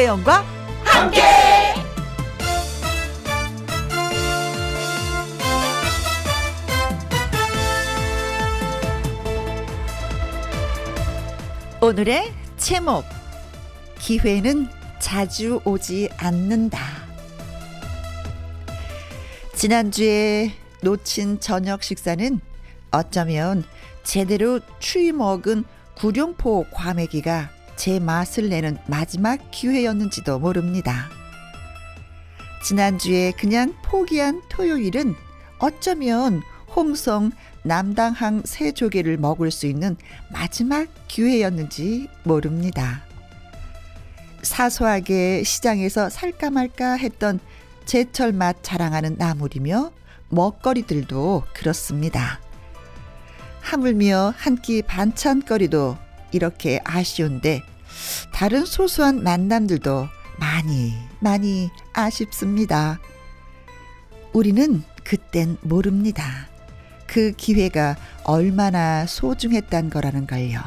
김혜영과 함께. 오늘의 제목 기회는 자주 오지 않는다. 지난주에 놓친 저녁 식사는 어쩌면 제대로 추위 먹은 구룡포 과메기가 제 맛을 내는 마지막 기회였는지도 모릅니다. 지난주에 그냥 포기한 토요일은 어쩌면 홍성 남당항 새 조개를 먹을 수 있는 마지막 기회였는지 모릅니다. 사소하게 시장에서 살까 말까 했던 제철 맛 자랑하는 나물이며 먹거리들도 그렇습니다. 하물며 한 끼 반찬거리도 이렇게 아쉬운데 다른 소소한 만남들도 많이 많이 아쉽습니다. 우리는 그땐 모릅니다. 그 기회가 얼마나 소중했단 거라는 걸요.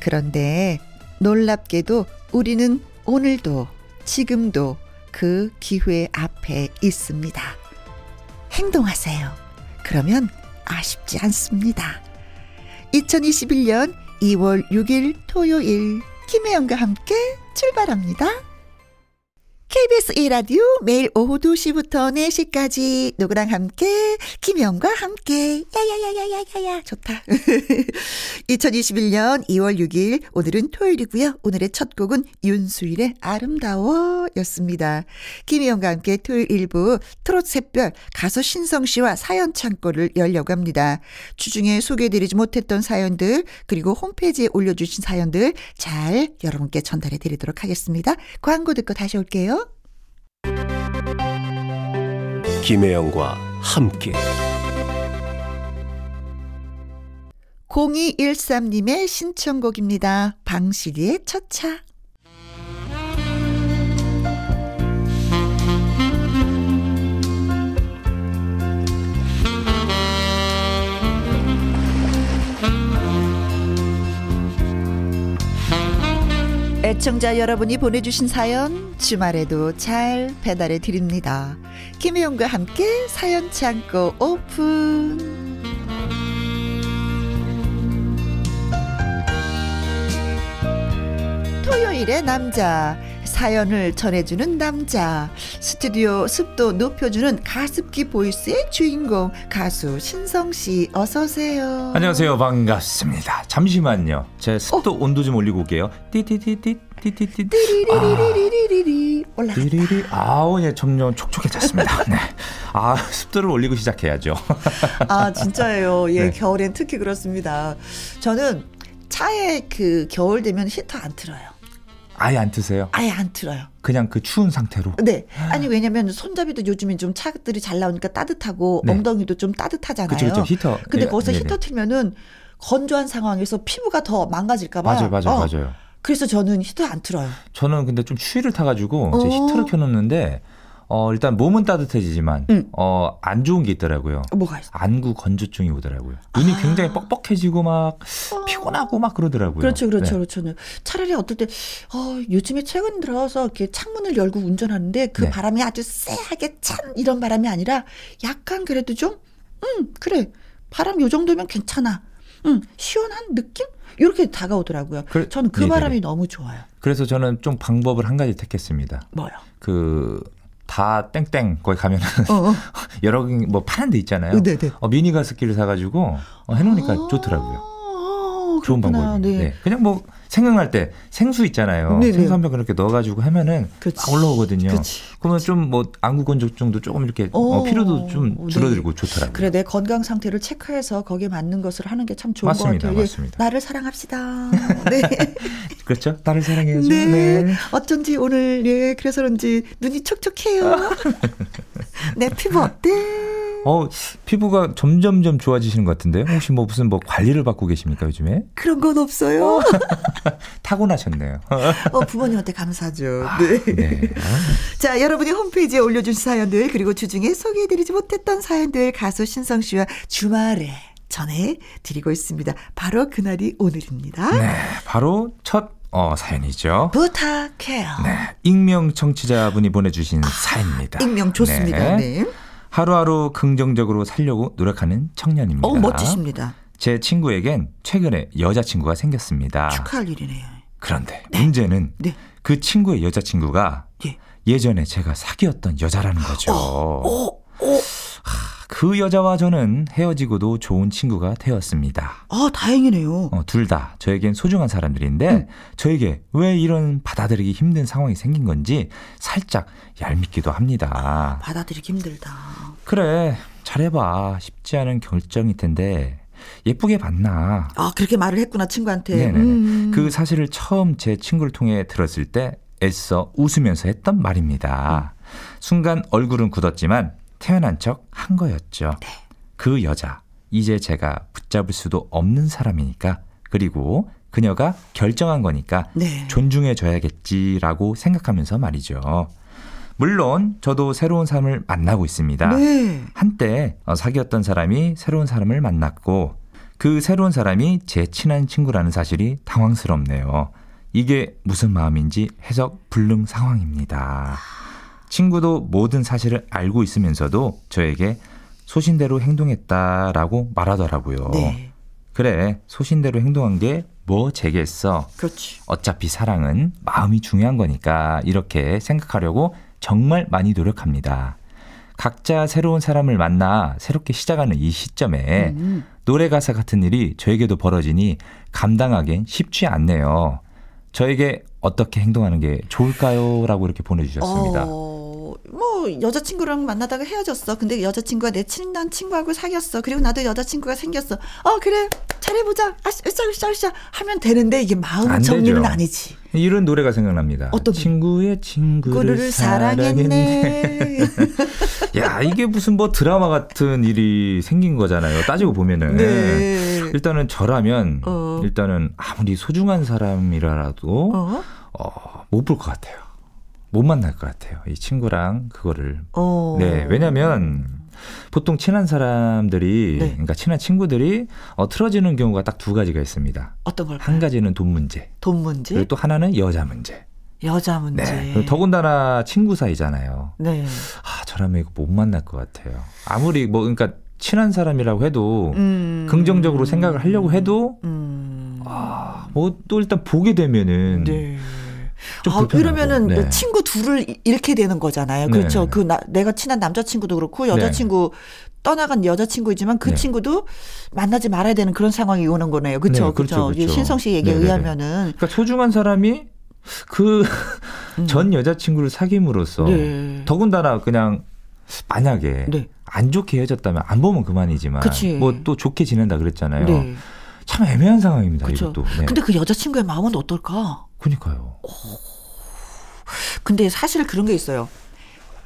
그런데 놀랍게도 우리는 오늘도 지금도 그 기회 앞에 있습니다. 행동하세요. 그러면 아쉽지 않습니다. 2021년 2월 6일 토요일 김혜영과 함께 출발합니다. KBS 1라디오 매일 오후 2시부터 4시까지 누구랑 함께 김영과 함께 야야야야야야야 좋다. 2021년 2월 6일 오늘은 토요일이고요. 오늘의 첫 곡은 윤수일의 아름다워 였습니다. 김혜영과 함께 토요일 1부 트롯 샛별 가수 신성 씨와 사연 창고를 열려고 합니다. 주중에 소개해드리지 못했던 사연들 그리고 홈페이지에 올려주신 사연들 잘 여러분께 전달해 드리도록 하겠습니다. 광고 듣고 다시 올게요. 김혜영과 함께 0213님의 신청곡입니다. 방실이의 첫차. 애청자 여러분이 보내주신 사연 주말에도 잘 배달해 드립니다. 김혜영과 함께 사연 창고 오픈. 토요일의 남자 사연을 전해주는 남자. 스튜디오 습도 높여주는 가습기 보이스의 주인공 가수 신성 씨 어서 오세요. 안녕하세요. 반갑습니다. 잠시만요. 제 습도 어. 온도 좀 올리고 올게요. 띠띠띠띠 띠띠띠 띠리리리리리리리. 올라 띠리리. 아우 예 점점 촉촉해졌습니다. 네. 아 습도를 올리고 시작해야죠. 아 진짜예요. 예 네. 겨울엔 특히 그렇습니다. 저는 차에 그 겨울 되면 히터 안 틀어요 아예 안 트세요? 아예 안 틀어요. 그냥 그 추운 상태로? 네. 아니, 왜냐면 손잡이도 요즘에 좀 차들이 잘 나오니까 따뜻하고 네. 엉덩이도 좀 따뜻하잖아요. 그쵸, 그쵸. 히터. 근데 네, 거기서 네네. 히터 틀면은 건조한 상황에서 피부가 더 망가질까 봐. 맞아요, 맞아요, 어. 맞아요. 그래서 저는 히터 안 틀어요. 저는 근데 좀 추위를 타가지고 이제 히터를 켜놓는데 어, 일단 몸은 따뜻해지지만, 음. 어, 안 좋은 게 있더라고요. 뭐가 있어? 안구 건조증이 오더라고요. 눈이 아. 굉장히 뻑뻑해지고 막, 어. 피곤하고 막 그러더라고요. 그렇죠, 그렇죠, 네. 그렇죠. 차라리 어떨 때, 어, 요즘에 최근 들어서 이렇게 창문을 열고 운전하는데 그 네. 바람이 아주 쎄하게 찬 이런 바람이 아니라 약간 그래도 좀, 음, 그래. 바람 요 정도면 괜찮아. 음, 시원한 느낌? 이렇게 다가오더라고요. 그래, 저는 그 네네네. 바람이 너무 좋아요. 그래서 저는 좀 방법을 한 가지 택했습니다. 뭐요? 그 다 땡땡 거기 가면은 어, 어. 여러 뭐 파는 데 있잖아요. 네네. 네. 어, 미니 가습기를 사가지고 어, 해놓으니까 아~ 좋더라고요. 좋은 방법이에요. 네. 네. 그냥 뭐 생각날 때 생수 있잖아요. 네네. 생수 한 병 그렇게 넣어가지고 하면은 막 올라오거든요. 그치. 그러면 좀 뭐 안구 건조증도 조금 이렇게 어, 어, 피로도 좀 네. 줄어들고 네. 좋더라고요. 그래 내 건강 상태를 체크해서 거기에 맞는 것을 하는 게 참 좋은 맞습니다, 것 같아요. 맞습니다. 나를 사랑합시다. 네. 그렇죠. 나를 사랑해야죠. 네. 네. 어쩐지 오늘 예 그래서 그런지 눈이 촉촉해요. 내 피부 어때? 어, 피부가 점점점 좋아지시는 것 같은데요? 혹시 뭐 무슨 뭐 관리를 받고 계십니까, 요즘에? 그런 건 없어요. 타고나셨네요. 어, 부모님한테 감사죠. 아, 네. 네. 자, 여러분이 홈페이지에 올려주신 사연들, 그리고 주중에 소개해드리지 못했던 사연들, 가수 신성 씨와 주말에 전해 드리고 있습니다. 바로 그날이 오늘입니다. 네. 바로 첫 어, 사연이죠. 부탁해요. 네. 익명 청취자분이 보내주신 아, 사연입니다. 익명 좋습니다. 네. 네. 하루하루 긍정적으로 살려고 노력하는 청년입니다. 어, 멋지십니다. 제 친구에겐 최근에 여자친구가 생겼습니다. 축하할 일이네요. 그런데 네. 문제는 네. 그 친구의 여자친구가 예. 예전에 제가 사귀었던 여자라는 거죠. 어, 어, 어. 그 여자와 저는 헤어지고도 좋은 친구가 되었습니다. 아, 다행이네요. 어, 둘 다 저에겐 소중한 사람들인데 음. 저에게 왜 이런 받아들이기 힘든 상황이 생긴 건지 살짝 얄밉기도 합니다. 아, 받아들이기 힘들다. 그래, 잘해봐. 쉽지 않은 결정일 텐데 예쁘게 봤나. 아, 그렇게 말을 했구나, 친구한테. 네네. 음. 그 사실을 처음 제 친구를 통해 들었을 때 애써 웃으면서 했던 말입니다. 음. 순간 얼굴은 굳었지만 태어난 척 한 거였죠. 네. 그 여자, 이제 제가 붙잡을 수도 없는 사람이니까, 그리고 그녀가 결정한 거니까 네. 존중해 줘야겠지라고 생각하면서 말이죠. 물론 저도 새로운 사람을 만나고 있습니다. 네. 한때 어, 사귀었던 사람이 새로운 사람을 만났고 그 새로운 사람이 제 친한 친구라는 사실이 당황스럽네요. 이게 무슨 마음인지 해석 불능 상황입니다. 친구도 모든 사실을 알고 있으면서도 저에게 소신대로 행동했다라고 말하더라고요. 네. 그래, 소신대로 행동한 게뭐 제겠어. 그렇지. 어차피 사랑은 마음이 중요한 거니까 이렇게 생각하려고 정말 많이 노력합니다. 각자 새로운 사람을 만나 새롭게 시작하는 이 시점에 음. 노래 가사 같은 일이 저에게도 벌어지니 감당하기엔 쉽지 않네요. 저에게 어떻게 행동하는 게 좋을까요? 라고 이렇게 보내주셨습니다. 어... 뭐 여자친구랑 만나다가 헤어졌어. 근데 여자친구가 내 친한 친구하고 사귀었어. 그리고 나도 여자친구가 생겼어. 어 그래 잘해보자. 아싸싸싸 하면 되는데 이게 마음 정리는 아니지. 이런 노래가 생각납니다. 어떤 친구의 친구를 사랑했네. 야 이게 무슨 뭐 드라마 같은 일이 생긴 거잖아요. 따지고 보면은 네. 일단은 저라면 어. 일단은 아무리 소중한 사람이라도 어? 어, 못 볼 것 같아요. 못 만날 것 같아요. 이 친구랑 그거를. 어. 네, 왜냐면 보통 친한 사람들이 네. 그러니까 친한 친구들이 어, 틀어지는 경우가 딱 두 가지가 있습니다. 어떤 걸? 한 가지는 돈 문제. 돈 문제. 그리고 또 하나는 여자 문제. 여자 문제. 네. 더군다나 친구 사이잖아요. 네. 아, 저라면 이거 못 만날 것 같아요. 아무리 뭐 그러니까 친한 사람이라고 해도 음. 긍정적으로 생각을 하려고 해도 음. 아, 뭐 또 일단 보게 되면은 네. 아, 이러면은 네. 친구 둘을 잃게 되는 거잖아요. 그렇죠. 네. 그 나, 내가 친한 남자친구도 그렇고 여자친구 네. 떠나간 여자친구이지만 그 네. 친구도 만나지 말아야 되는 그런 상황이 오는 거네요. 그렇죠. 네, 그렇죠. 그렇죠. 신성 씨 얘기에. 의하면은 그러니까 소중한 사람이 그전 음. 여자친구를 사귐으로써 네. 더군다나 그냥 만약에 네. 안 좋게 헤어졌다면 안 보면 그만이지만 뭐 또 좋게 지낸다 그랬잖아요. 네. 참 애매한 상황입니다. 그쵸. 이것도. 네. 근데 그 여자친구의 마음은 어떨까? 그니까요. 근데 사실 그런 게 있어요.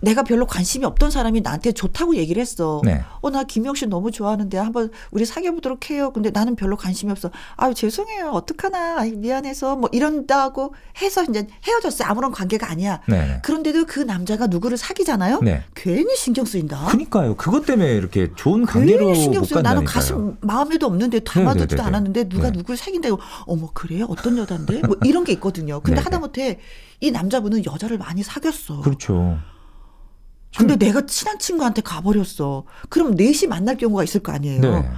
내가 별로 관심이 없던 사람이 나한테 좋다고 얘기를 했어. 네. 어, 나 김영 씨 너무 좋아하는데 한번 우리 사귀어보도록 해요. 근데 나는 별로 관심이 없어. 아유, 죄송해요. 어떡하나. 아유, 미안해서. 뭐 이런다고 해서 이제 헤어졌어요. 아무런 관계가 아니야. 네. 그런데도 그 남자가 누구를 사귀잖아요. 네. 괜히 신경 쓰인다. 그니까요. 그것 때문에 이렇게 좋은 관계로 괜히 신경 쓰여. 나는 가슴 마음에도 없는데 담아두지도 않았는데 누가 네. 누구를 사귄다 고. 어머, 그래요? 어떤 여잔데? 뭐 이런 게 있거든요. 근데 네. 하다못해 이 남자분은 여자를 많이 사귀었어. 그렇죠. 근데 음. 내가 친한 친구한테 가버렸어. 그럼 넷이 만날 경우가 있을 거 아니에요. 네.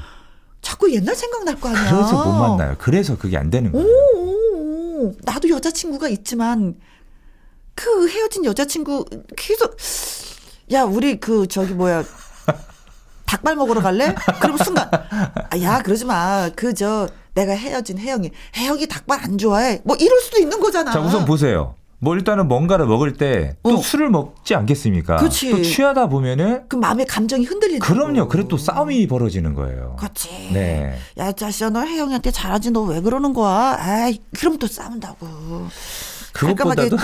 자꾸 옛날 생각날 거 아니야. 그래서 못 만나요. 그래서 그게 안 되는 거예요. 오, 오, 나도 여자친구가 있지만 그 헤어진 여자친구 계속 야 우리 그 저기 뭐야 닭발 먹으러 갈래? 그럼 순간 아, 야 그러지 마. 그 저 내가 헤어진 혜영이 혜영이 닭발 안 좋아해. 뭐 이럴 수도 있는 거잖아. 자 우선 보세요. 뭐 일단은 뭔가를 먹을 때또 어. 술을 먹지 않겠습니까? 그치. 또 취하다 보면은 그 마음의 감정이 흔들리는 그럼요. 그래 또 싸움이 벌어지는 거예요. 그렇지. 네. 야, 자식아 너 혜영이한테 잘하지 너 왜 그러는 거야? 아이, 그럼 또 싸운다고. 그것보다도 어.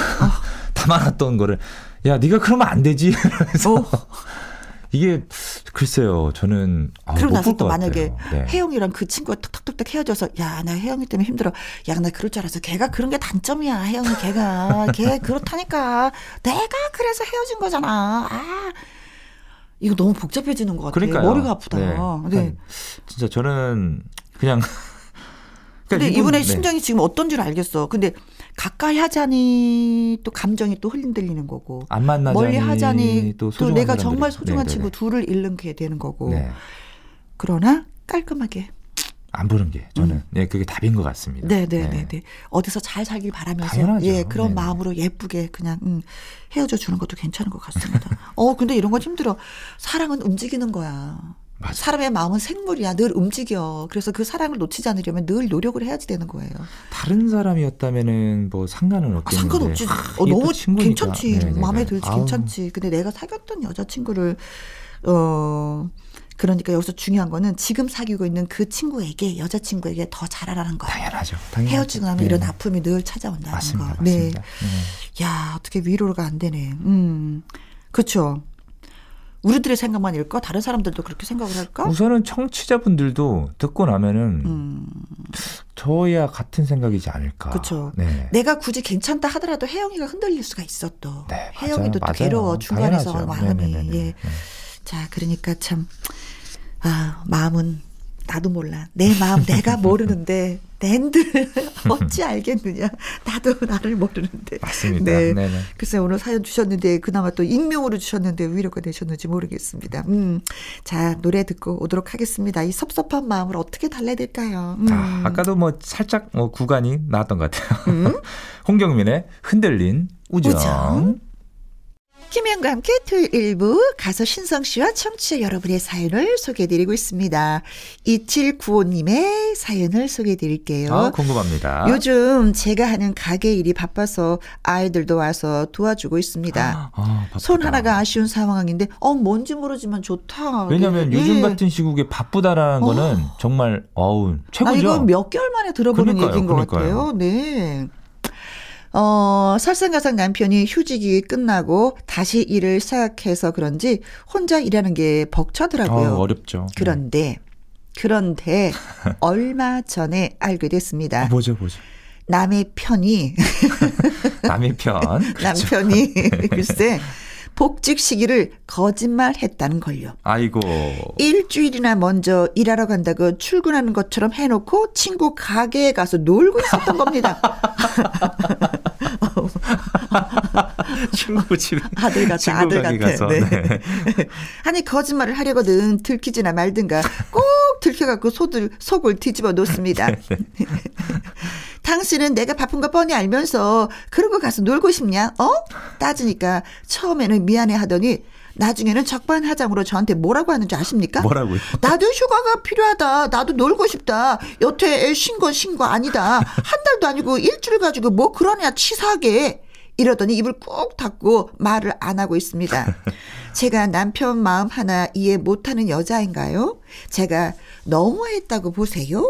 담아놨던 거를 야, 네가 그러면 안 되지. 그래서 어. 이게 글쎄요, 저는 아, 그러고 나서 또 만약에 네. 혜영이랑 그 친구가 톡톡톡톡 헤어져서 야, 나 혜영이 때문에 힘들어. 야, 나 그럴 줄 알았어. 걔가 그런 게 단점이야. 혜영이 걔가 걔 그렇다니까. 내가 그래서 헤어진 거잖아. 아. 이거 너무 복잡해지는 것 같아요. 그러니까요. 머리가 아프다. 네. 네. 진짜 저는 그냥 근데 이분, 이분의 네. 심정이 지금 어떤 줄 알겠어. 근데 가까이 하자니 또 감정이 또 흔들리는 거고 안 만나자니 멀리 하자니 또, 또 내가 정말 소중한 네네네. 친구 둘을 잃는 게 되는 거고 네. 그러나 깔끔하게 안 보는 게 저는 음. 네 그게 답인 것 같습니다. 네네네 네. 네. 어디서 잘 살길 바라면서 당연하죠. 예 그런 네네. 마음으로 예쁘게 그냥 음, 헤어져 주는 것도 괜찮은 것 같습니다. 어 근데 이런 건 힘들어. 사랑은 움직이는 거야. 맞아. 사람의 마음은 생물이야. 늘 움직여. 그래서 그 사랑을 놓치지 않으려면 늘 노력을 해야지 되는 거예요. 다른 사람이었다면은 뭐 상관은 없겠는데. 아, 상관없지. 아, 어, 너무 괜찮지. 네네네. 마음에 들지 아우. 괜찮지. 근데 내가 사귀었던 여자친구를 어 그러니까 여기서 중요한 거는 지금 사귀고 있는 그 친구에게 여자친구에게 더 잘하라는 거예요. 당연하죠. 당연하죠. 헤어지고 나면 네. 이런 아픔이 늘 찾아온다는 맞습니다, 거. 네. 맞습니다. 네. 야 어떻게 위로가 안 되네. 음, 그렇죠. 우리들의 생각만 일까? 다른 사람들도 그렇게 생각을 할까? 우선은 청취자분들도 듣고 나면은 음. 저야 같은 생각이지 않을까. 그렇죠. 네. 내가 굳이 괜찮다 하더라도 혜영이가 흔들릴 수가 있어 또. 네, 혜영이도 또 괴로워 중간에서 마음이. 예. 네. 자, 그러니까 참, 아, 마음은 나도 몰라. 내 마음 내가 모르는데 낸들 어찌 알겠느냐. 나도 나를 모르는데. 맞습니다. 네. 네네. 글쎄 오늘 사연 주셨는데 그나마 또 익명으로 주셨는데 위로가 되셨는지 모르겠습니다. 음. 자, 노래 듣고 오도록 하겠습니다. 이 섭섭한 마음을 어떻게 달래될까요? 음. 아, 아까도 뭐 살짝 뭐 구간이 나왔던 것 같아요. 음? 홍경민의 흔들린 우정. 우정. 김혜영과 함께 토요일 일부 가수 신성 씨와 청취자 여러분의 사연을 소개해드리고 있습니다. 2795님의 사연을 소개해드릴게요. 아, 궁금합니다. 요즘 제가 하는 가게 일이 바빠서 아이들도 와서 도와주고 있습니다. 아, 손 하나가 아쉬운 상황인데, 어, 뭔지 모르지만 좋다. 왜냐면 네. 요즘 같은 시국에 바쁘다라는 어. 거는 정말, 어우, 최고죠. 아, 이건 몇 개월 만에 들어보는 그러니까요, 얘기인 것 그러니까요. 같아요. 네. 어, 설상가상 남편이 휴직이 끝나고 다시 일을 시작해서 그런지 혼자 일하는 게 벅차더라고요. 어, 어렵죠. 그런데, 네. 그런데 얼마 전에 알게 됐습니다. 아, 뭐죠, 뭐죠? 남의 편이. 남의 편. 남편이, 글쎄, 복직 시기를 거짓말 했다는 걸요. 아이고. 일주일이나 먼저 일하러 간다고 출근하는 것처럼 해놓고 친구 가게에 가서 놀고 있었던 겁니다. 친구 집 아들 같아 아들 같아. 가서. 네. 네. 아니 거짓말을 하려거든 들키지나 말든가 꼭 들켜갖고 소들 속을 뒤집어 놓습니다. 네, 네. 당신은 내가 바쁜 거 뻔히 알면서 그러고 가서 놀고 싶냐? 어? 따지니까 처음에는 미안해 하더니 나중에는 적반하장으로 저한테 뭐라고 하는지 아십니까? 뭐라고요? 나도 휴가가 필요하다. 나도 놀고 싶다. 여태 쉰건쉰거 아니다. 한 달도 아니고 일주일 가지고 뭐 그러냐 치사하게. 이러더니 입을 꾹 닫고 말을 안 하고 있습니다. 제가 남편 마음 하나 이해 못하는 여자인가요? 제가 너무했다고 보세요?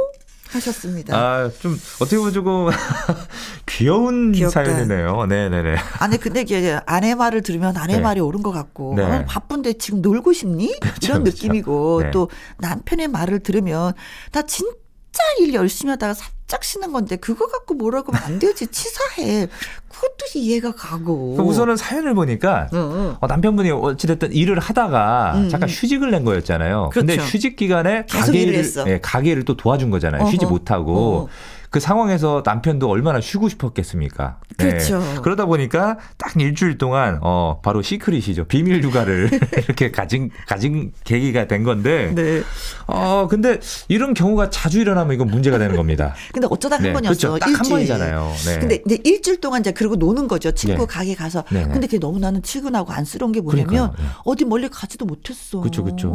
하셨습니다. 아, 좀 어떻게 보면 조금 귀여운 귀엽다. 사연이네요. 네 네 네. 아니 근데 이게 아내 말을 들으면 아내 네. 말이 옳은 것 같고 네. 어, 바쁜데 지금 놀고 싶니? 그렇죠, 이런 그렇죠. 느낌이고 네. 또 남편의 말을 들으면 나 진짜 일 열심히 하다가 살짝 쉬는 건데 그거 갖고 뭐라고 하면 안 되지 치사해. 그것도 이해가 가고. 우선은 사연을 보니까 어, 어. 남편분이 어찌됐든 일을 하다가 음. 잠깐 휴직을 낸 거였잖아요. 그렇죠. 근데 휴직 기간에 가게를 예, 가게를 또 도와준 거잖아요. 어허. 쉬지 못하고. 어. 그 상황에서 남편도 얼마나 쉬고 싶었겠습니까? 네. 그렇죠. 그러다 보니까 딱 일주일 동안 어 바로 secret이죠. 비밀 휴가를 이렇게 가진 가진 계기가 된 건데. 네. 어 근데 이런 경우가 자주 일어나면 이건 문제가 되는 겁니다. 근데 어쩌다 한 네. 번이었어. 그렇죠. 딱한 번이잖아요. 네. 근데 이제 일주일 동안 이제 그러고 노는 거죠. 친구 네. 가게 가서. 네네. 근데 그게 너무 나는 출근하고 안쓰러운 게 뭐냐면 네. 어디 멀리 가지도 못했어. 그렇죠, 그렇죠.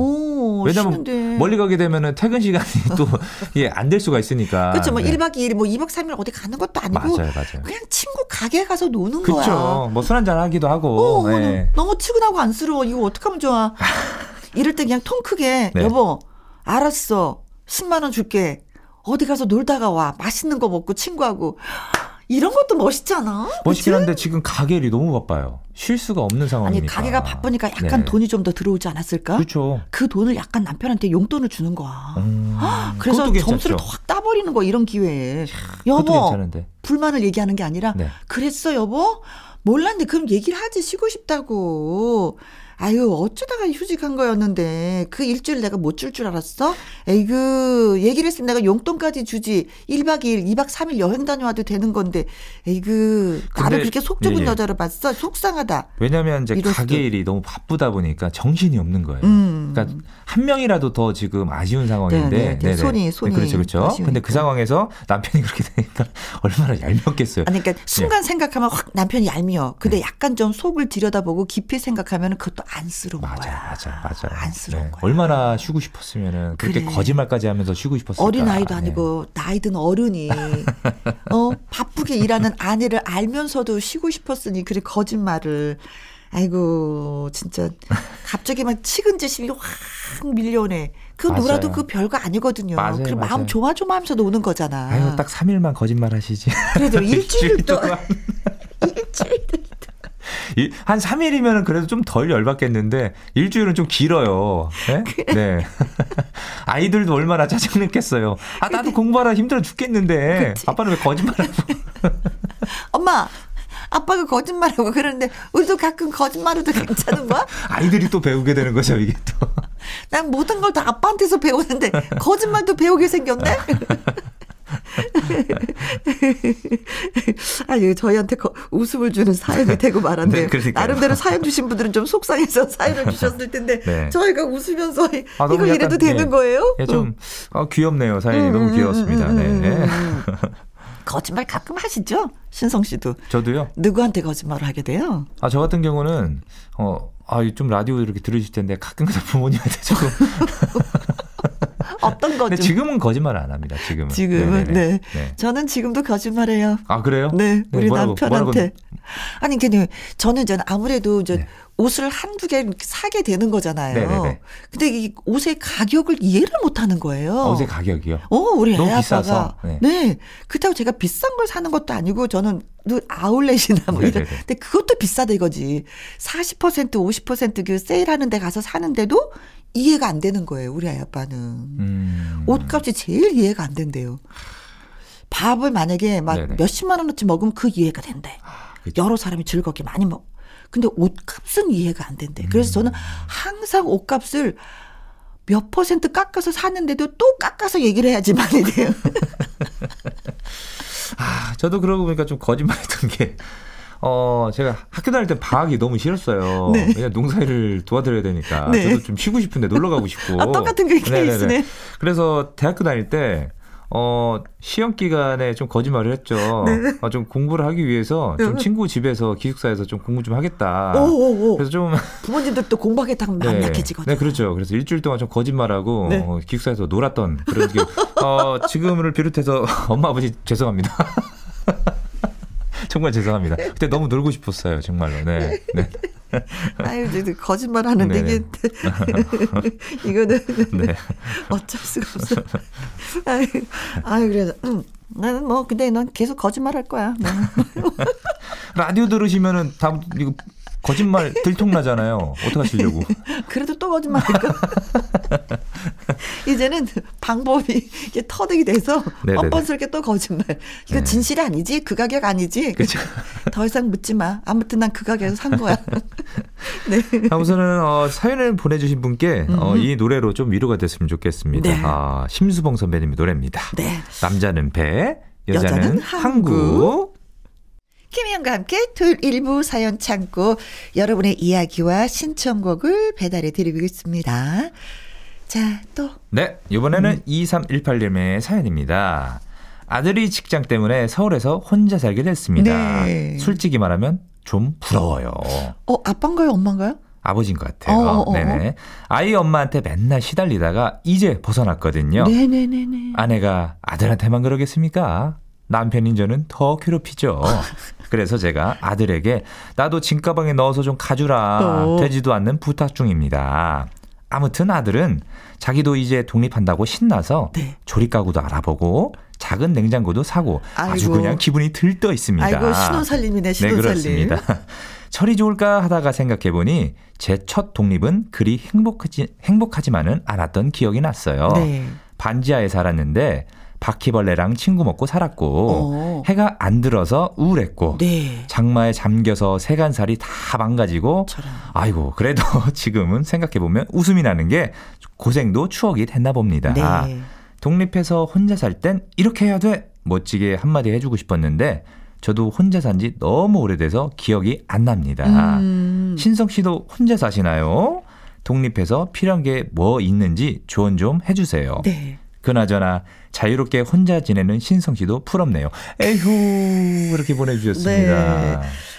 왜냐면 쉬는데. 멀리 가게 되면은 퇴근 시간이 또 예, 안 될 수가 있으니까. 그렇죠. 뭐 네. 1박 2일 뭐 2박 3일 어디 가는 것도 아니고 맞아요, 맞아요. 그냥 친구 가게 가서 노는 그쵸. 거야. 뭐 술 한잔 하기도 하고. 어, 네. 너무 치근하고 안쓰러워. 이거 어떡하면 좋아. 이럴 때 그냥 통 크게 네. 여보 알았어. 10만 원 줄게. 어디 가서 놀다가 와. 맛있는 거 먹고 친구하고 이런 것도 멋있잖아. 멋있긴 한데 지금 가게 일이 너무 바빠요. 쉴 수가 없는 상황이니까. 아니 가게가 바쁘니까 약간 네. 돈이 좀 더 들어오지 않았을까? 그렇죠. 그 돈을 약간 남편한테 용돈을 주는 거야. 음, 그래서 점수를 확 따버리는 거 이런 기회에. 여보 불만을 얘기하는 게 아니라 네. 그랬어 여보 몰랐는데 그럼 얘기를 하지 쉬고 싶다고. 아유, 어쩌다가 휴직한 거였는데, 그 일주일 내가 못 줄 줄 알았어? 에이그, 얘기를 했으면 내가 용돈까지 주지. 1박 2일, 2박 3일 여행 다녀와도 되는 건데, 에이그, 나를 그렇게 속 좁은 예, 예. 여자로 봤어? 속상하다. 왜냐면 이제. 가게 일이 너무 바쁘다 보니까 정신이 없는 거예요. 음. 그러니까 한 명이라도 더 지금 아쉬운 상황인데. 네 네. 네, 네. 손이, 손이. 네, 그렇죠, 그렇죠. 아쉬우니까. 근데 그 상황에서 남편이 그렇게 되니까 얼마나 얄미웠겠어요. 아니, 그러니까 순간 예. 생각하면 확 남편이 얄미워. 근데 네. 약간 좀 속을 들여다보고 깊이 생각하면 그것도 안쓰러운 맞아, 거야. 맞아, 맞아. 안쓰러운 네. 거야. 얼마나 쉬고 싶었으면은 그렇게 그래. 거짓말까지 하면서 쉬고 싶었을까. 어린 아이도 아니고 네. 나이 든 어른이 어 바쁘게 일하는 아내를 알면서도 쉬고 싶었으니 그래 거짓말을. 아이고 진짜 갑자기 막 측은지심이 확 밀려오네. 그 맞아요. 놀아도 그 별거 아니거든요. 맞아요, 그 마음 조마조마하면서 노는 거잖아. 아유 딱 3일만 거짓말 하시지. 그래도 일주일 동안 일주일 한 3일이면 그래도 좀 덜 열받겠는데 일주일은 좀 길어요. 네? 네. 아이들도 얼마나 짜증냈겠어요. 아, 나도 공부하라 힘들어 죽겠는데 그치. 아빠는 왜 거짓말하고. 엄마, 아빠가 거짓말하고 그러는데 우리도 가끔 거짓말해도 괜찮은 거야? 아이들이 또 배우게 되는 거죠, 이게 또. 난 모든 걸 다 아빠한테서 배우는데 거짓말도 배우게 생겼네? 아유, 저희한테 거, 웃음을 주는 사연이 되고 말았네요. 네, 나름대로 사연 주신 분들은 좀 속상해서 사연을 주셨을 텐데 네. 저희가 웃으면서 아, 이거 이래도 되는 네. 거예요? 예, 좀 어, 귀엽네요. 사연이 음, 너무 음, 귀여웠습니다. 음, 음, 네. 음, 거짓말 가끔 하시죠? 신성 씨도. 저도요. 누구한테 거짓말을 하게 돼요? 아, 저 같은 경우는 어, 아, 좀 라디오 이렇게 들으실 텐데 가끔가다 부모님한테 조금 어떤 거죠? 지금은 거짓말 안 합니다. 지금은. 지금은 네. 네. 저는 지금도 거짓말해요. 아 그래요? 네, 네 우리 뭐라고, 남편한테. 뭐라고. 아니 근데 저는 저는 아무래도 저 네. 옷을 한두 개 사게 되는 거잖아요. 네네네. 근데 이 옷의 가격을 이해를 못 하는 거예요. 아, 옷의 가격이요? 어, 우리 애 아빠가. 네. 네. 그렇다고 제가 비싼 걸 사는 것도 아니고 저는 아울렛이나 뭐 이런. 근데 그것도 비싸다 이거지. 40% 50%그 세일하는 데 가서 사는데도 이해가 안 되는 거예요. 우리 아이 아빠는. 음. 옷값이 제일 이해가 안 된대요. 밥을 만약에 막 네네. 몇십만 원어치 먹으면 그 이해가 된대. 아, 여러 사람이 즐겁게 많이 먹. 근데 옷값은 이해가 안 된대. 그래서 저는 음. 항상 옷값을 몇 퍼센트 깎아서 사는데도 또 깎아서 얘기를 해야지만이 돼요. 아, 저도 그러고 보니까 좀 거짓말했던 게 어, 제가 학교 다닐 때 방학이 너무 싫었어요. 네. 왜냐 농사일을 도와드려야 되니까. 네. 저도 좀 쉬고 싶은데 놀러 가고 싶고. 아, 똑같은 그 케이스네. 그래서 대학교 다닐 때 어, 시험 기간에 좀 거짓말을 했죠. 네. 어, 좀 공부를 하기 위해서 좀 네. 친구 집에서 기숙사에서 좀 공부 좀 하겠다. 오오오. 그래서 좀 부모님들도 공부하겠다 하면 네. 약해지거든요. 네, 그렇죠. 그래서 일주일 동안 좀 거짓말하고 네. 어, 기숙사에서 놀았던 그런 게 어, 지금을 비롯해서 엄마 아버지 죄송합니다. 정말 죄송합니다. 그때 너무 놀고 싶었어요, 정말로. 네. 네. 아유, 거짓말 하는데 이게 이거는 네. 어쩔 수가 없어. 아유, 아유 그래서 응. 나는 뭐 근데 넌 계속 거짓말 할 거야. 라디오 들으시면은 다 이거 거짓말 들통나잖아요. 어떡하시려고. 그래도 또 거짓말 할까? 이제는 방법이 이게 터득이 돼서 뻔뻔스럽게 또 거짓말. 이거 네. 진실이 아니지? 그 가격 아니지? 그쵸. 더 이상 묻지 마. 아무튼 난 그 가격에서 산 거야. 네. 아, 우선은 어, 사연을 보내주신 분께 어, 이 노래로 좀 위로가 됐으면 좋겠습니다. 네. 아, 심수봉 선배님의 노래입니다. 네. 남자는 배, 여자는, 여자는 항구. 항구. 김희영과 함께 토요일 일부 사연 창고 여러분의 이야기와 신청곡을 배달해 드리고 있습니다. 자, 또. 네, 이번에는 음. 2318님의 사연입니다. 아들이 직장 때문에 서울에서 혼자 살게 됐습니다. 네. 솔직히 말하면 좀 부러워요. 어, 아빠인가요, 엄마인가요? 아버지인 것 같아요. 어, 어, 어. 네네. 아이 엄마한테 맨날 시달리다가 이제 벗어났거든요. 네네네네. 아내가 아들한테만 그러겠습니까? 남편인 저는 더 괴롭히죠. 그래서 제가 아들에게 나도 짐가방에 넣어서 좀 가주라 어. 되지도 않는 부탁 중입니다. 아무튼 아들은 자기도 이제 독립한다고 신나서 네. 조립 가구도 알아보고 작은 냉장고도 사고 아이고. 아주 그냥 기분이 들떠 있습니다. 아이고 신혼살림이네 신혼살림. 네 그렇습니다. 철이 좋을까 하다가 생각해 보니 제 첫 독립은 그리 행복하지 행복하지만은 않았던 기억이 났어요. 네. 반지하에 살았는데 바퀴벌레랑 친구 먹고 살았고 어. 해가 안 들어서 우울했고 네. 장마에 잠겨서 세간살이 다 망가지고 저런. 아이고 그래도 지금은 생각해 보면 웃음이 나는 게 고생도 추억이 됐나 봅니다. 네. 독립해서 혼자 살 땐 이렇게 해야 돼 멋지게 한마디 해주고 싶었는데 저도 혼자 산 지 너무 오래돼서 기억이 안 납니다. 음. 신성 씨도 혼자 사시나요? 독립해서 필요한 게 뭐 있는지 조언 좀 해주세요. 네. 그나저나 자유롭게 혼자 지내는 신성 씨도 부럽네요. 에휴 이렇게 보내주셨습니다. 네.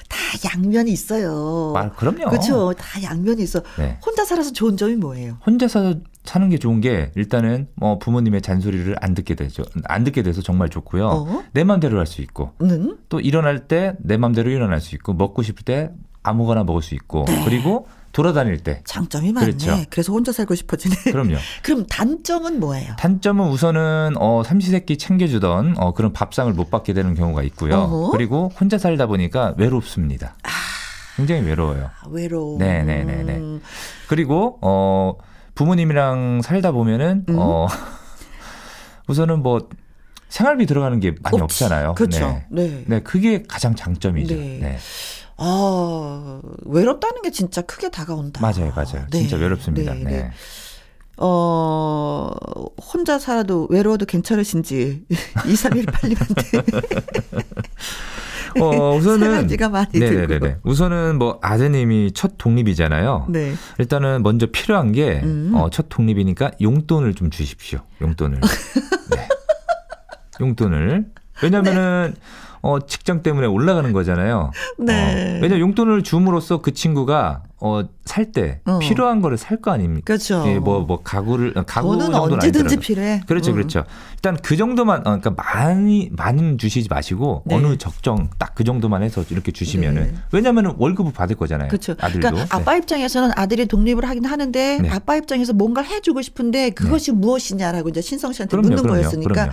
다 양면이 있어요. 아, 그럼요. 그렇죠. 다 양면이 있어. 네. 혼자 살아서 좋은 점이 뭐예요? 혼자 서 사는 게 좋은 게 일단은 뭐 부모님의 잔소리를 안 듣게 되죠. 안 듣게 돼서 정말 좋고요. 어? 내 맘대로 할 수 있고 음? 또 일어날 때 내 맘대로 일어날 수 있고 먹고 싶을 때 아무거나 먹을 수 있고 네. 그리고 돌아다닐 때 장점이 많네. 그렇죠. 그래서 혼자 살고 싶어지네. 그럼요. 그럼 단점은 뭐예요? 단점은 우선은 어 삼시세끼 챙겨주던 어 그런 밥상을 못 받게 되는 경우가 있고요. 어허. 그리고 혼자 살다 보니까 외롭습니다. 아. 굉장히 외로워요. 아, 외로워. 네 네 네네. 음. 그리고 어 부모님이랑 살다 보면은 음. 어 우선은 뭐 생활비 들어가는 게 많이 없지. 없잖아요. 그렇죠. 네. 네. 네. 그게 가장 장점이죠. 네. 네. 아, 외롭다는 게 진짜 크게 다가온다. 맞아요, 맞아요. 네. 진짜 외롭습니다. 네. 네. 네. 어, 혼자 살아도 외로워도 괜찮으신지 2318님한테. 어, 우선은 네네네. 우선은 뭐 아드님이 첫 독립이잖아요. 네. 일단은 먼저 필요한 게첫 음. 어, 독립이니까 용돈을 좀 주십시오. 용돈을. 네. 용돈을. 왜냐면은 네. 어, 직장 때문에 올라가는 거잖아요. 네. 어, 왜냐 용돈을 줌으로써 그 친구가 어, 살때 어. 필요한 거를 살 거 아닙니까? 그렇죠. 예, 뭐, 뭐, 가구를, 어, 가구 정도는 언제든지 필요해. 그렇죠, 음. 그렇죠. 일단 그 정도만, 어, 그러니까 많이, 많이 주시지 마시고 네. 어느 적정 딱 그 정도만 해서 이렇게 주시면은 네. 왜냐면은 월급을 받을 거잖아요. 그렇죠. 아들도. 그러니까 아빠 네. 입장에서는 아들이 독립을 하긴 하는데 네. 아빠 입장에서 뭔가를 해주고 싶은데 그것이 네. 무엇이냐라고 이제 신성 씨한테 그럼요, 묻는 그럼요, 거였으니까 그럼요.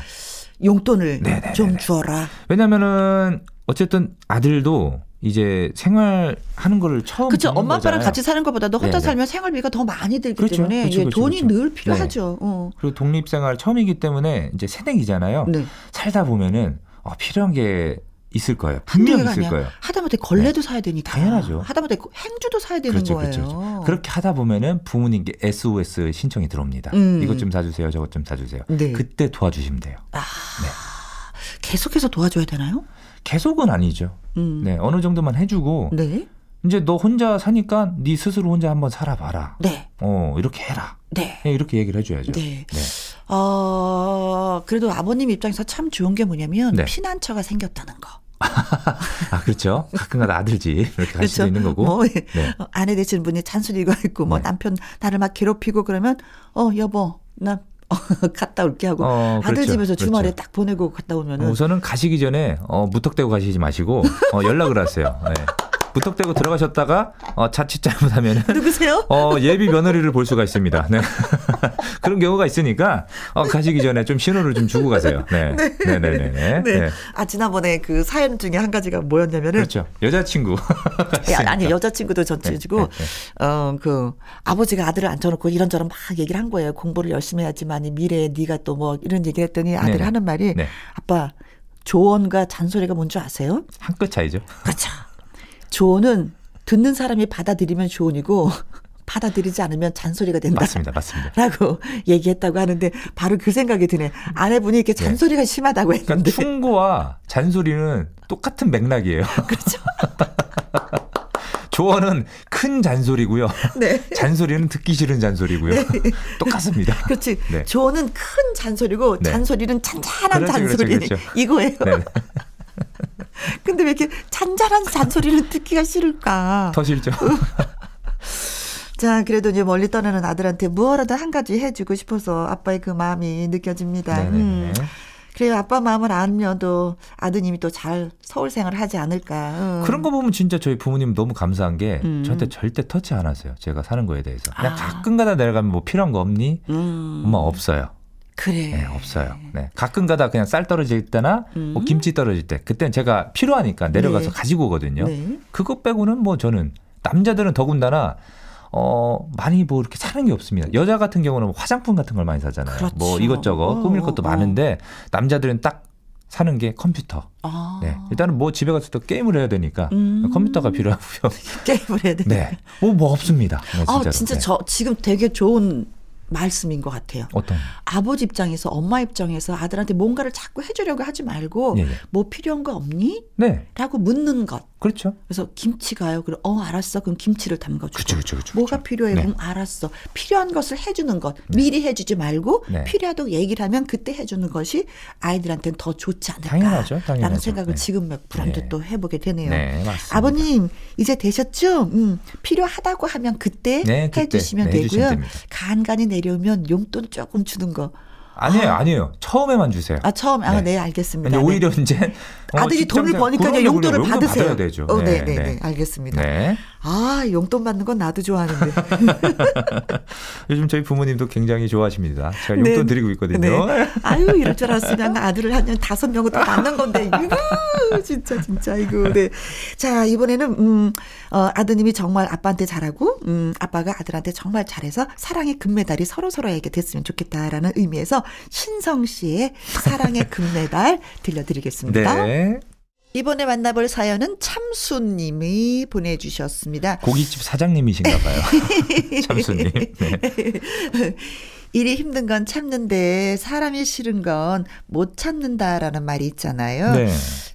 용돈을 네네네네. 좀 주어라. 왜냐면은 어쨌든 아들도 이제 생활하는 거를 처음 그렇죠. 엄마 아빠랑 같이 사는 것보다도 혼자 네네. 살면 생활비가 더 많이 들기 그렇죠. 때문에 그렇죠. 그렇죠. 돈이 그렇죠. 늘 필요하죠. 네. 어. 그리고 독립 생활 처음이기 때문에 이제 새내기잖아요. 네. 살다 보면은 어, 필요한 게 있을 거예요. 분명히 있을 아니야. 거예요. 하다못해 걸레도 네. 사야 되니까. 당연하죠. 하다못해 행주도 사야 되는 그렇죠, 거예요. 그렇죠, 그렇죠. 그렇게 하다 보면은 부모님께 SOS 신청이 들어옵니다. 음. 이것 좀 사주세요. 저것 좀 사주세요. 네. 그때 도와주시면 돼요. 아. 네. 계속해서 도와줘야 되나요? 계속은 아니죠. 음. 네, 어느 정도만 해주고. 네. 이제 너 혼자 사니까 네 스스로 혼자 한번 살아봐라. 네. 어 이렇게 해라. 네. 네 이렇게 얘기를 해줘야죠. 네. 네. 어 그래도 아버님 입장에서 참 좋은 게 뭐냐면 네. 피난처가 생겼다는 거. 아, 그렇죠. 가끔가다 아들지. 이렇게 그렇죠. 할 수도 있는 거고. 뭐, 네. 아내 되시는 분이 잔소리가 있고, 뭐, 네. 남편 나를 막 괴롭히고 그러면, 어, 여보, 나 갔다 올게 하고 어, 아들 그렇죠. 집에서 주말에 그렇죠. 딱 보내고 갔다 오면은 우선은 가시기 전에 어, 무턱대고 가시지 마시고 어, 연락을 하세요. 네. 무턱대고 들어가셨다가 어, 자칫 잘못하면 누구세요? 어, 예비 며느리를 볼 수가 있습니다. 네. 그런 경우가 있으니까 어, 가시기 전에 좀 신호를 좀 주고 가세요. 네. 네. 네. 네. 네. 아 지난번에 그 사연 중에 한 가지가 뭐였냐면은 그렇죠. 여자친구. 야, 아니 여자친구도 네. 네. 어그 아버지가 아들을 앉혀놓고 이런저런 막 얘기를 한 거예요. 공부를 열심히 해야지만 미래에 네가 또 뭐 이런 얘기를 했더니 아들이 하는 말이 아빠 조언과 잔소리가 뭔지 아세요? 한 끗 차이죠. 그렇죠. 조언은 듣는 사람이 받아들이면 조언이고 받아들이지 않으면 잔소리가 된다. 맞습니다. 맞습니다. 라고 얘기했다고 하는데 바로 그 생각이 드네. 아내분이 이렇게 네. 잔소리가 네. 심하다고 그러니까 했는데. 그러니까 충고와 잔소리는 똑같은 맥락이에요. 그렇죠. 조언은 큰 잔소리고요. 네. 잔소리는 듣기 싫은 잔소리고요. 네. 똑같습니다. 그렇지. 네. 조언은 큰 잔소리고 네. 잔소리는 잔잔한 그렇지, 잔소리 그렇지, 그렇죠. 이거예요. 네. 근데 왜 이렇게 잔잔한 잔소리를 듣기가 싫을까? 더 싫죠. 자, 그래도 이제 멀리 떠나는 아들한테 무엇라도 한 가지 해주고 싶어서 아빠의 그 마음이 느껴집니다. 음. 그래요. 아빠 마음을 알면도 아드님이 또 잘 서울 생활을 하지 않을까. 음. 그런 거 보면 진짜 저희 부모님 너무 감사한 게 음. 저한테 절대 터치 안 하세요. 제가 사는 거에 대해서. 그냥 아. 가끔가다 내려가면 뭐 필요한 거 없니? 음. 엄마 없어요. 그래. 네, 없어요. 네. 가끔 가다 그냥 쌀 떨어질 때나 음. 뭐 김치 떨어질 때 그때는 제가 필요하니까 내려가서 네. 가지고 오거든요. 네. 그것 빼고는 뭐 저는 남자들은 더군다나 어, 많이 뭐 이렇게 사는 게 없습니다. 여자 같은 경우는 화장품 같은 걸 많이 사잖아요. 뭐 그렇죠. 뭐 이것저것 어, 꾸밀 것도 어. 많은데 남자들은 딱 사는 게 컴퓨터. 아. 네. 일단은 뭐 집에 가서 또 게임을 해야 되니까 음. 컴퓨터가 필요하고요. 게임을 해야 되니까. 네. 뭐, 뭐 없습니다. 네, 아, 진짜 네. 저 지금 되게 좋은 말씀인 것 같아요. 어떤? 아버지 입장에서 엄마 입장에서 아들한테 뭔가를 자꾸 해주려고 하지 말고 네. 뭐 필요한 거 없니? 네. 라고 묻는 것. 그렇죠. 그래서 김치가요. 그럼 어 알았어. 그럼 김치를 담가주고. 그렇죠, 그렇죠, 그렇죠. 뭐가 필요해? 네. 그럼 알았어. 필요한 것을 해주는 것. 네. 미리 해주지 말고 네. 필요하다고 얘기를 하면 그때 해주는 것이 아이들한테는 더 좋지 않을까. 당연하죠, 당연하죠. 라는 생각을 네. 지금 몇 불안도 네. 또 해보게 되네요. 네, 맞습니다. 아버님 이제 되셨죠? 음, 필요하다고 하면 그때 네, 해주시면 되고요. 간간히 내려오면 용돈 조금 주는 거. 아니에요, 아. 아니에요. 처음에만 주세요. 아, 처음. 아, 네, 알겠습니다. 오히려 네. 이제 어, 아들이 돈을 버니까 이제 용돈을 받으세요. 받아야 되죠. 어, 네, 네, 네, 네. 알겠습니다. 네. 아, 용돈 받는 건 나도 좋아하는데. 요즘 저희 부모님도 굉장히 좋아하십니다. 제가 용돈 네. 드리고 있거든요. 네. 아유, 이럴 줄 알았으면 아들을 한 다섯 명은 더 낳는 건데. 이거 진짜 진짜 이거. 네. 자, 이번에는 음, 어, 아드님이 정말 아빠한테 잘하고 음, 아빠가 아들한테 정말 잘해서 사랑의 금메달이 서로 서로에게 됐으면 좋겠다라는 의미에서 신성 씨의 사랑의 금메달 들려드리겠습니다. 네. 이번에 만나볼 사연은 참수님이 보내주셨습니다. 고깃집 사장님이신가 봐요. 참수님. 네. 일이 힘든 건 참는데 사람이 싫은 건 못 참는다라는 말이 있잖아요. 네.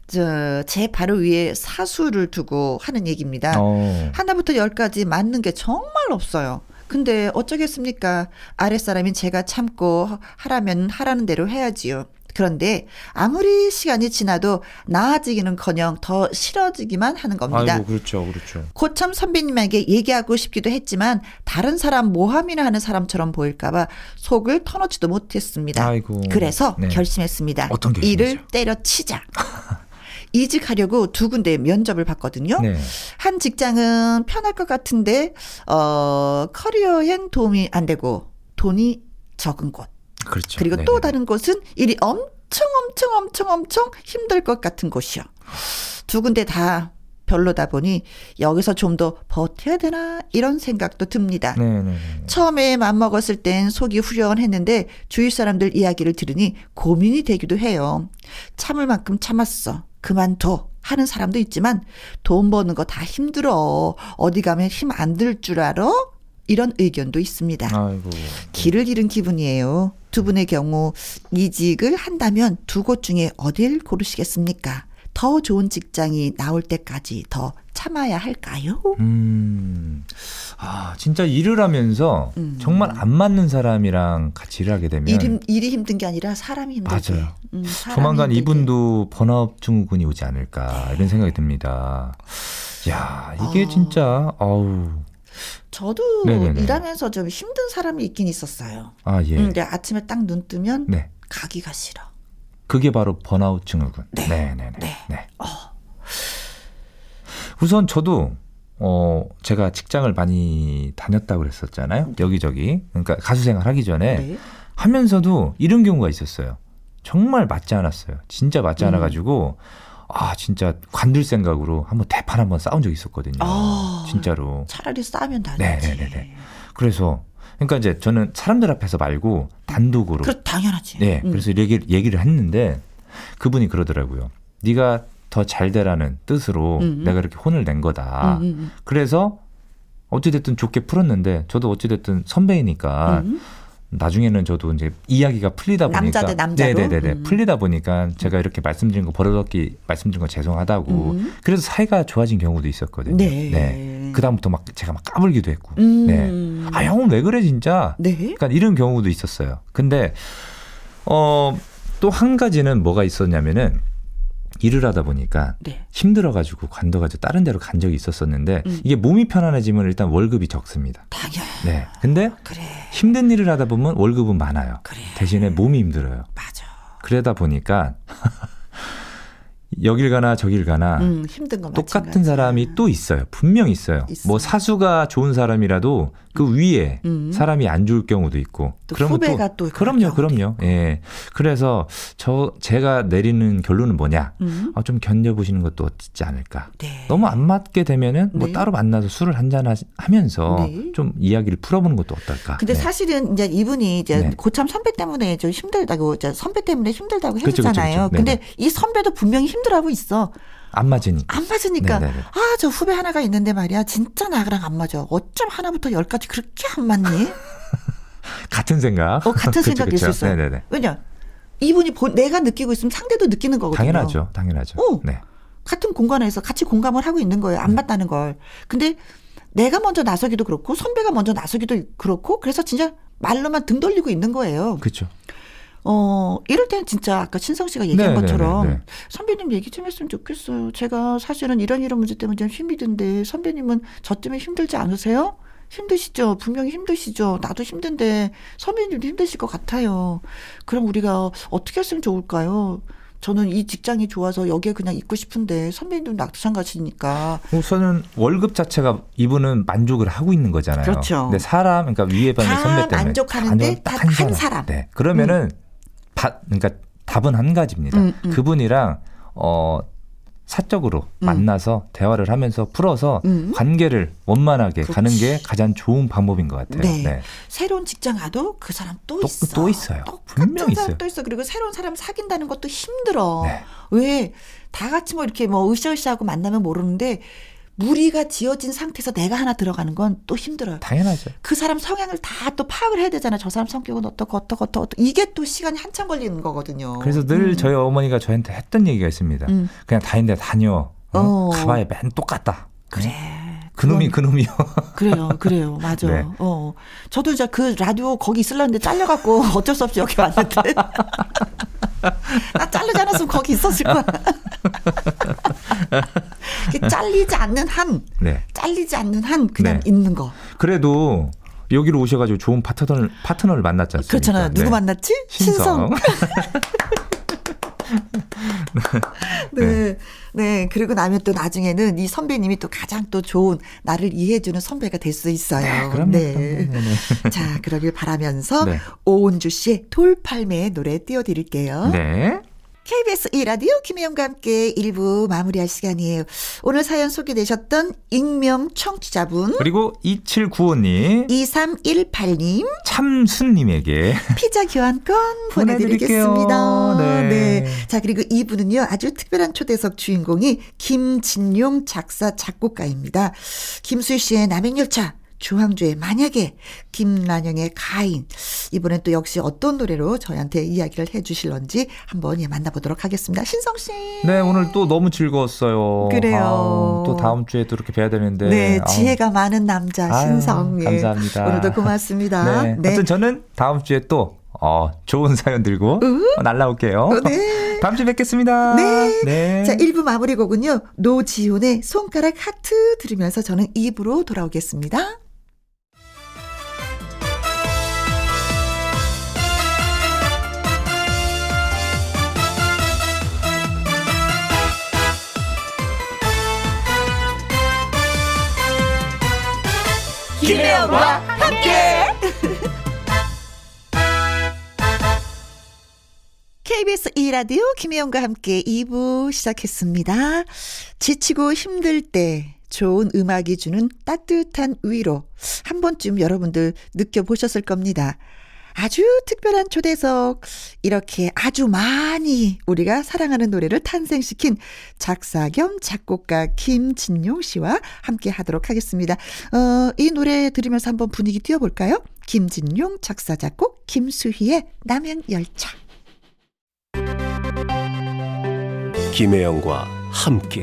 저, 제 바로 위에 사수를 두고 하는 얘기입니다. 어. 하나부터 열까지 맞는 게 정말 없어요. 근데 어쩌겠습니까? 아랫사람인 제가 참고 하라면 하라는 대로 해야지요. 그런데 아무리 시간이 지나도 나아지기는커녕 더 싫어지기만 하는 겁니다. 아이고, 그렇죠, 그렇죠. 고참 선배님에게 얘기하고 싶기도 했지만 다른 사람 모함이나 하는 사람처럼 보일까봐 속을 터놓지도 못했습니다. 아이고, 그래서 네. 결심했습니다. 어떤 결심이죠? 이를 때려치자. 이직하려고 두 군데 면접을 봤거든요. 네. 한 직장은 편할 것 같은데 어 커리어엔 도움이 안 되고 돈이 적은 곳. 그렇죠. 그리고 네네. 또 다른 곳은 일이 엄청 엄청 엄청 엄청 힘들 것 같은 곳이요. 두 군데 다 별로다 보니 여기서 좀 더 버텨야 되나 이런 생각도 듭니다. 네네. 처음에 맘먹었을 땐 속이 후련했는데 주위 사람들 이야기를 들으니 고민이 되기도 해요. 참을 만큼 참았어. 그만둬. 하는 사람도 있지만 돈 버는 거 다 힘들어. 어디 가면 힘 안 들 줄 알아? 이런 의견도 있습니다. 아이고. 길을 잃은 기분이에요. 두 분의 경우 이직을 한다면 두 곳 중에 어딜 고르시겠습니까? 더 좋은 직장이 나올 때까지 더 참아야 할까요? 음, 아, 진짜 일을 하면서 음. 정말 안 맞는 사람이랑 같이 일하게 되면 일이, 일이 힘든 게 아니라 사람이 힘들죠. 맞아요. 음, 사람이 조만간 힘들게. 이분도 번아웃 증후군이 오지 않을까 네. 이런 생각이 듭니다. 야, 이게 어. 진짜 아우 저도 네네네. 일하면서 좀 힘든 사람이 있긴 있었어요. 아 예. 음, 아침에 딱 눈 뜨면 네. 가기가 싫어. 그게 바로 번아웃 증후군. 네, 네네 네. 네. 네. 어. 우선 저도 어 제가 직장을 많이 다녔다고 그랬었잖아요. 여기저기. 그러니까 가수 생활 하기 전에 네. 하면서도 이런 경우가 있었어요. 정말 맞지 않았어요. 진짜 맞지 않아 가지고 음. 아 진짜 관둘 생각으로 한번 대판 한번 싸운 적이 있었거든요. 아, 진짜로. 차라리 싸면 다르지. 네네네. 그래서 그러니까 이제 저는 사람들 앞에서 말고 단독으로. 그 당연하지. 네. 음. 그래서 얘기를 얘기를 했는데 그분이 그러더라고요. 네가 더 잘 되라는 뜻으로 음음. 음. 내가 이렇게 혼을 낸 거다. 음음. 음. 그래서 어찌됐든 좋게 풀었는데 저도 어찌됐든 선배이니까 음. 나중에는 저도 이제 이야기가 풀리다 보니까 남자 대 남자로 네네네 음. 풀리다 보니까 제가 이렇게 말씀드린 거 버릇없기 말씀드린 거 죄송하다고 음. 그래서 사이가 좋아진 경우도 있었거든요. 네. 네. 그 다음부터 막 제가 막 까불기도 했고, 음. 네. 아 형은 왜 그래 진짜? 네. 그러니까 이런 경우도 있었어요. 근데 어 또 한 가지는 뭐가 있었냐면은 일을 하다 보니까 네. 힘들어가지고 관둬가지고 다른 데로 간 적이 있었었는데 음. 이게 몸이 편안해지면 일단 월급이 적습니다. 당연. 네. 근데 그래. 힘든 일을 하다 보면 월급은 많아요. 그래. 대신에 몸이 힘들어요. 맞아. 그러다 보니까 여길 가나 저길 가나 음, 힘든 건 똑같은 마찬가지. 사람이 또 있어요. 분명 있어요. 있어. 뭐 사수가 좋은 사람이라도 그 위에 음. 사람이 안 좋을 경우도 있고 또 후배가 또, 또 그럼요, 그럼요. 예. 그래서 저 제가 내리는 결론은 뭐냐? 음. 아, 좀 견뎌 보시는 것도 어떻지 않을까. 네. 너무 안 맞게 되면은 뭐 네. 따로 만나서 술을 한잔 하면서 네. 좀 이야기를 풀어보는 것도 어떨까. 근데 네. 사실은 이제 이분이 이제 네. 고참 선배 때문에 좀 힘들다고 선배 때문에 힘들다고 해줬잖아요. 근데 이 선배도 분명히 힘들어하고 있어. 안 맞으니까. 안 맞으니까. 아, 저 후배 하나가 있는데 말이야. 진짜 나랑 안 맞아. 어쩜 하나부터 열까지 그렇게 안 맞니? 같은 생각. 어, 같은 생각일 수 있어. 네네네. 왜냐? 이분이 보, 내가 느끼고 있으면 상대도 느끼는 거거든요. 당연하죠. 당연하죠. 어, 네. 같은 공간에서 같이 공감을 하고 있는 거예요. 안 네. 맞다는 걸. 근데 내가 먼저 나서기도 그렇고 선배가 먼저 나서기도 그렇고 그래서 진짜 말로만 등 돌리고 있는 거예요. 그렇죠. 어, 이럴 때는 진짜 아까 신성 씨가 얘기한 네, 네 것처럼 네, 네, 선배님 얘기 좀 했으면 좋겠어요. 제가 사실은 이런 이런 문제 때문에 좀 힘이 든데 선배님은 저 때문에 힘들지 않으세요? 힘드시죠? 분명히 힘드시죠? 나도 힘든데 선배님도 힘드실 것 같아요. 그럼 우리가 어떻게 했으면 좋을까요? 저는 이 직장이 좋아서 여기에 그냥 있고 싶은데 선배님도 마찬가지니까. 우선은 월급 자체가 이분은 만족을 하고 있는 거잖아요. 그렇죠. 근데 사람 그러니까 위에 받는 선배 때문에 만족하는데 딱한 사람. 사람. 네. 그러면은 음. 바, 그러니까 답은 한 가지입니다. 음, 음. 그분이랑 어 사적으로 음. 만나서 대화를 하면서 풀어서 음. 관계를 원만하게 그렇지. 가는 게 가장 좋은 방법인 것 같아요. 네. 네. 새로운 직장 가도 그 사람 또, 또 있어. 또 있어요. 분명 있어요. 또 있어. 그리고 새로운 사람 사귄다는 것도 힘들어. 네. 왜다 같이 뭐 이렇게 뭐 으쌰으쌰하고 만나면 모르는데 무리가 지어진 상태에서 내가 하나 들어가는 건 또 힘들어요. 당연하죠. 그 사람 성향을 다 또 파악을 해야 되잖아요. 저 사람 성격은 어떻고 어떻고 어떻고 이게 또 시간이 한참 걸리는 거거든요. 그래서 늘 음. 저희 어머니가 저한테 했던 얘기가 있습니다. 음. 그냥 다닌데 다녀. 어? 어. 가봐야 맨 똑같다. 그래. 그놈이 그놈이요. 그래요, 그래요, 맞아. 네. 어, 저도 이제 그 라디오 거기 있을라는데 잘려갖고 어쩔 수 없이 여기 왔는데. 나 자르지 않았으면 거기 있었을 거야. 잘리지 않는 한, 네. 잘리지 않는 한 그냥 네. 있는 거. 그래도 여기로 오셔가지고 좋은 파트너를 파트너를 만났지 않습니까? 그렇잖아요. 누구 네. 만났지? 신성. 신성. 네. 네. 네. 그리고 나면 또 나중에는 이 선배님이 또 가장 또 좋은 나를 이해해주는 선배가 될 수 있어요. 네. 그럼요, 네. 자, 그러길 바라면서 네. 오은주 씨의 돌팔매의 노래 띄워드릴게요. 네. KBS 1라디오 김혜영과 함께 1부 마무리할 시간이에요. 오늘 사연 소개되셨던 익명 청취자분. 그리고 2795님. 2318님. 참순님에게. 피자 교환권 보내드리겠습니다. 네. 네. 자, 그리고 이분은요, 아주 특별한 초대석 주인공이 김진용 작사, 작곡가입니다. 김수희 씨의 남행열차. 주황주의 만약에 김난영의 가인 이번엔 또 역시 어떤 노래로 저희한테 이야기를 해주실런지 한번 예, 만나보도록 하겠습니다. 신성 씨. 네 오늘 또 너무 즐거웠어요. 그래요. 아우, 또 다음 주에 또 이렇게 뵈야 되는데. 네 지혜가 아우. 많은 남자 신성. 아유, 감사합니다. 오늘도 고맙습니다. 네. 네. 하여튼 저는 다음 주에 또 어, 좋은 사연 들고 어, 날라올게요. 어, 네. 다음 주에 뵙겠습니다. 네. 네. 자, 1부 마무리 곡은요. 노지훈의 손가락 하트 들으면서 저는 2부로 돌아오겠습니다. 김혜영과 함께. KBS 2라디오 김혜영과 함께 2부 시작했습니다. 지치고 힘들 때 좋은 음악이 주는 따뜻한 위로 한 번쯤 여러분들 느껴보셨을 겁니다. 아주 특별한 초대석, 이렇게 아주 많이 우리가 사랑하는 노래를 탄생시킨 작사 겸 작곡가 김진용 씨와 함께 하도록 하겠습니다. 어, 이 노래 들으면서 한번 분위기 띄워볼까요? 김진용 작사 작곡 김수희의 남양열차. 김혜영과 함께.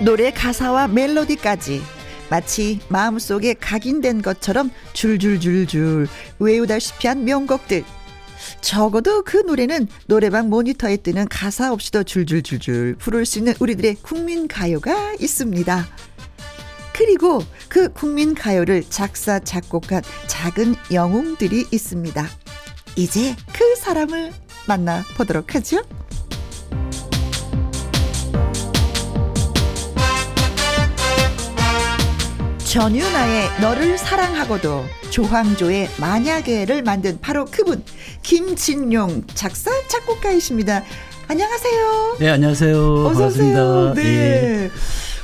노래 가사와 멜로디까지 마치 마음속에 각인된 것처럼 줄줄줄줄 외우다시피 한 명곡들. 적어도 그 노래는 노래방 모니터에 뜨는 가사 없이도 줄줄줄줄 부를 수 있는 우리들의 국민 가요가 있습니다. 그리고 그 국민 가요를 작사 작곡한 작은 영웅들이 있습니다. 이제 그 사람을 만나 보도록 하죠. 전윤아의 너를 사랑하고도 조황조의 만약에를 만든 바로 그분 김진용 작사 작곡가이십니다. 안녕하세요. 네 안녕하세요. 어서 반갑습니다. 네. 예.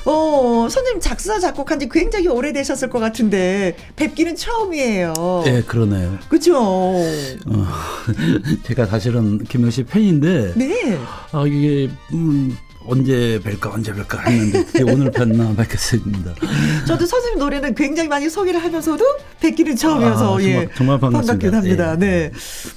어, 선생님 작사 작곡한 지 굉장히 오래되셨을 것 같은데 뵙기는 처음이에요. 네, 그러네요. 그죠? 어, 제가 사실은 김영 씨 팬인데 네. 아, 이게 음 언제 뵐까 언제 뵐까 했는데 오늘 뵀나 뵙겠습니다. 저도 선생님 노래는 굉장히 많이 소개를 하면서도 뵙기는 처음이어서 아, 예, 정말, 정말 반갑습니다. 합니다. 예. 네.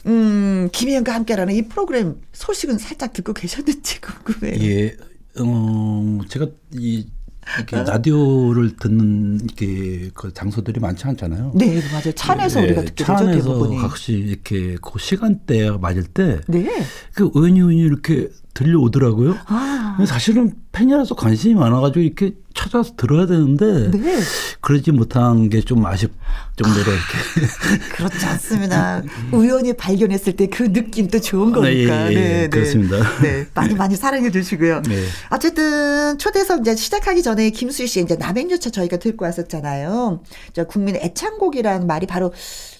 음, 김희영과 함께라는 이 프로그램 소식은 살짝 듣고 계셨는지 궁금해요. 예. 어, 제가 이 이렇게 라디오를 듣는 이렇게 그 장소들이 많지 않잖아요. 네, 맞아요. 차 안에서 네, 우리가 듣게 차 되죠. 안에서 가끔씩 이렇게 그 시간대가 맞을 때, 네. 그 우연히 이렇게 들려오더라고요. 아. 사실은 팬이라서 관심이 많아가지고 이렇게 찾아서 들어야 되는데 네. 그러지 못한 게 좀 아쉽 정도로 아, 이렇게 그렇지 않습니다. 우연히 발견했을 때 그 느낌도 좋은 거니까. 네, 예, 예, 네, 네. 그렇습니다. 네, 많이 많이 사랑해 주시고요. 네. 어쨌든 초대석 이제 시작하기 전에 김수희 씨 이제 남행요차 저희가 듣고 왔었잖아요. 저 국민 애창곡이라는 말이 바로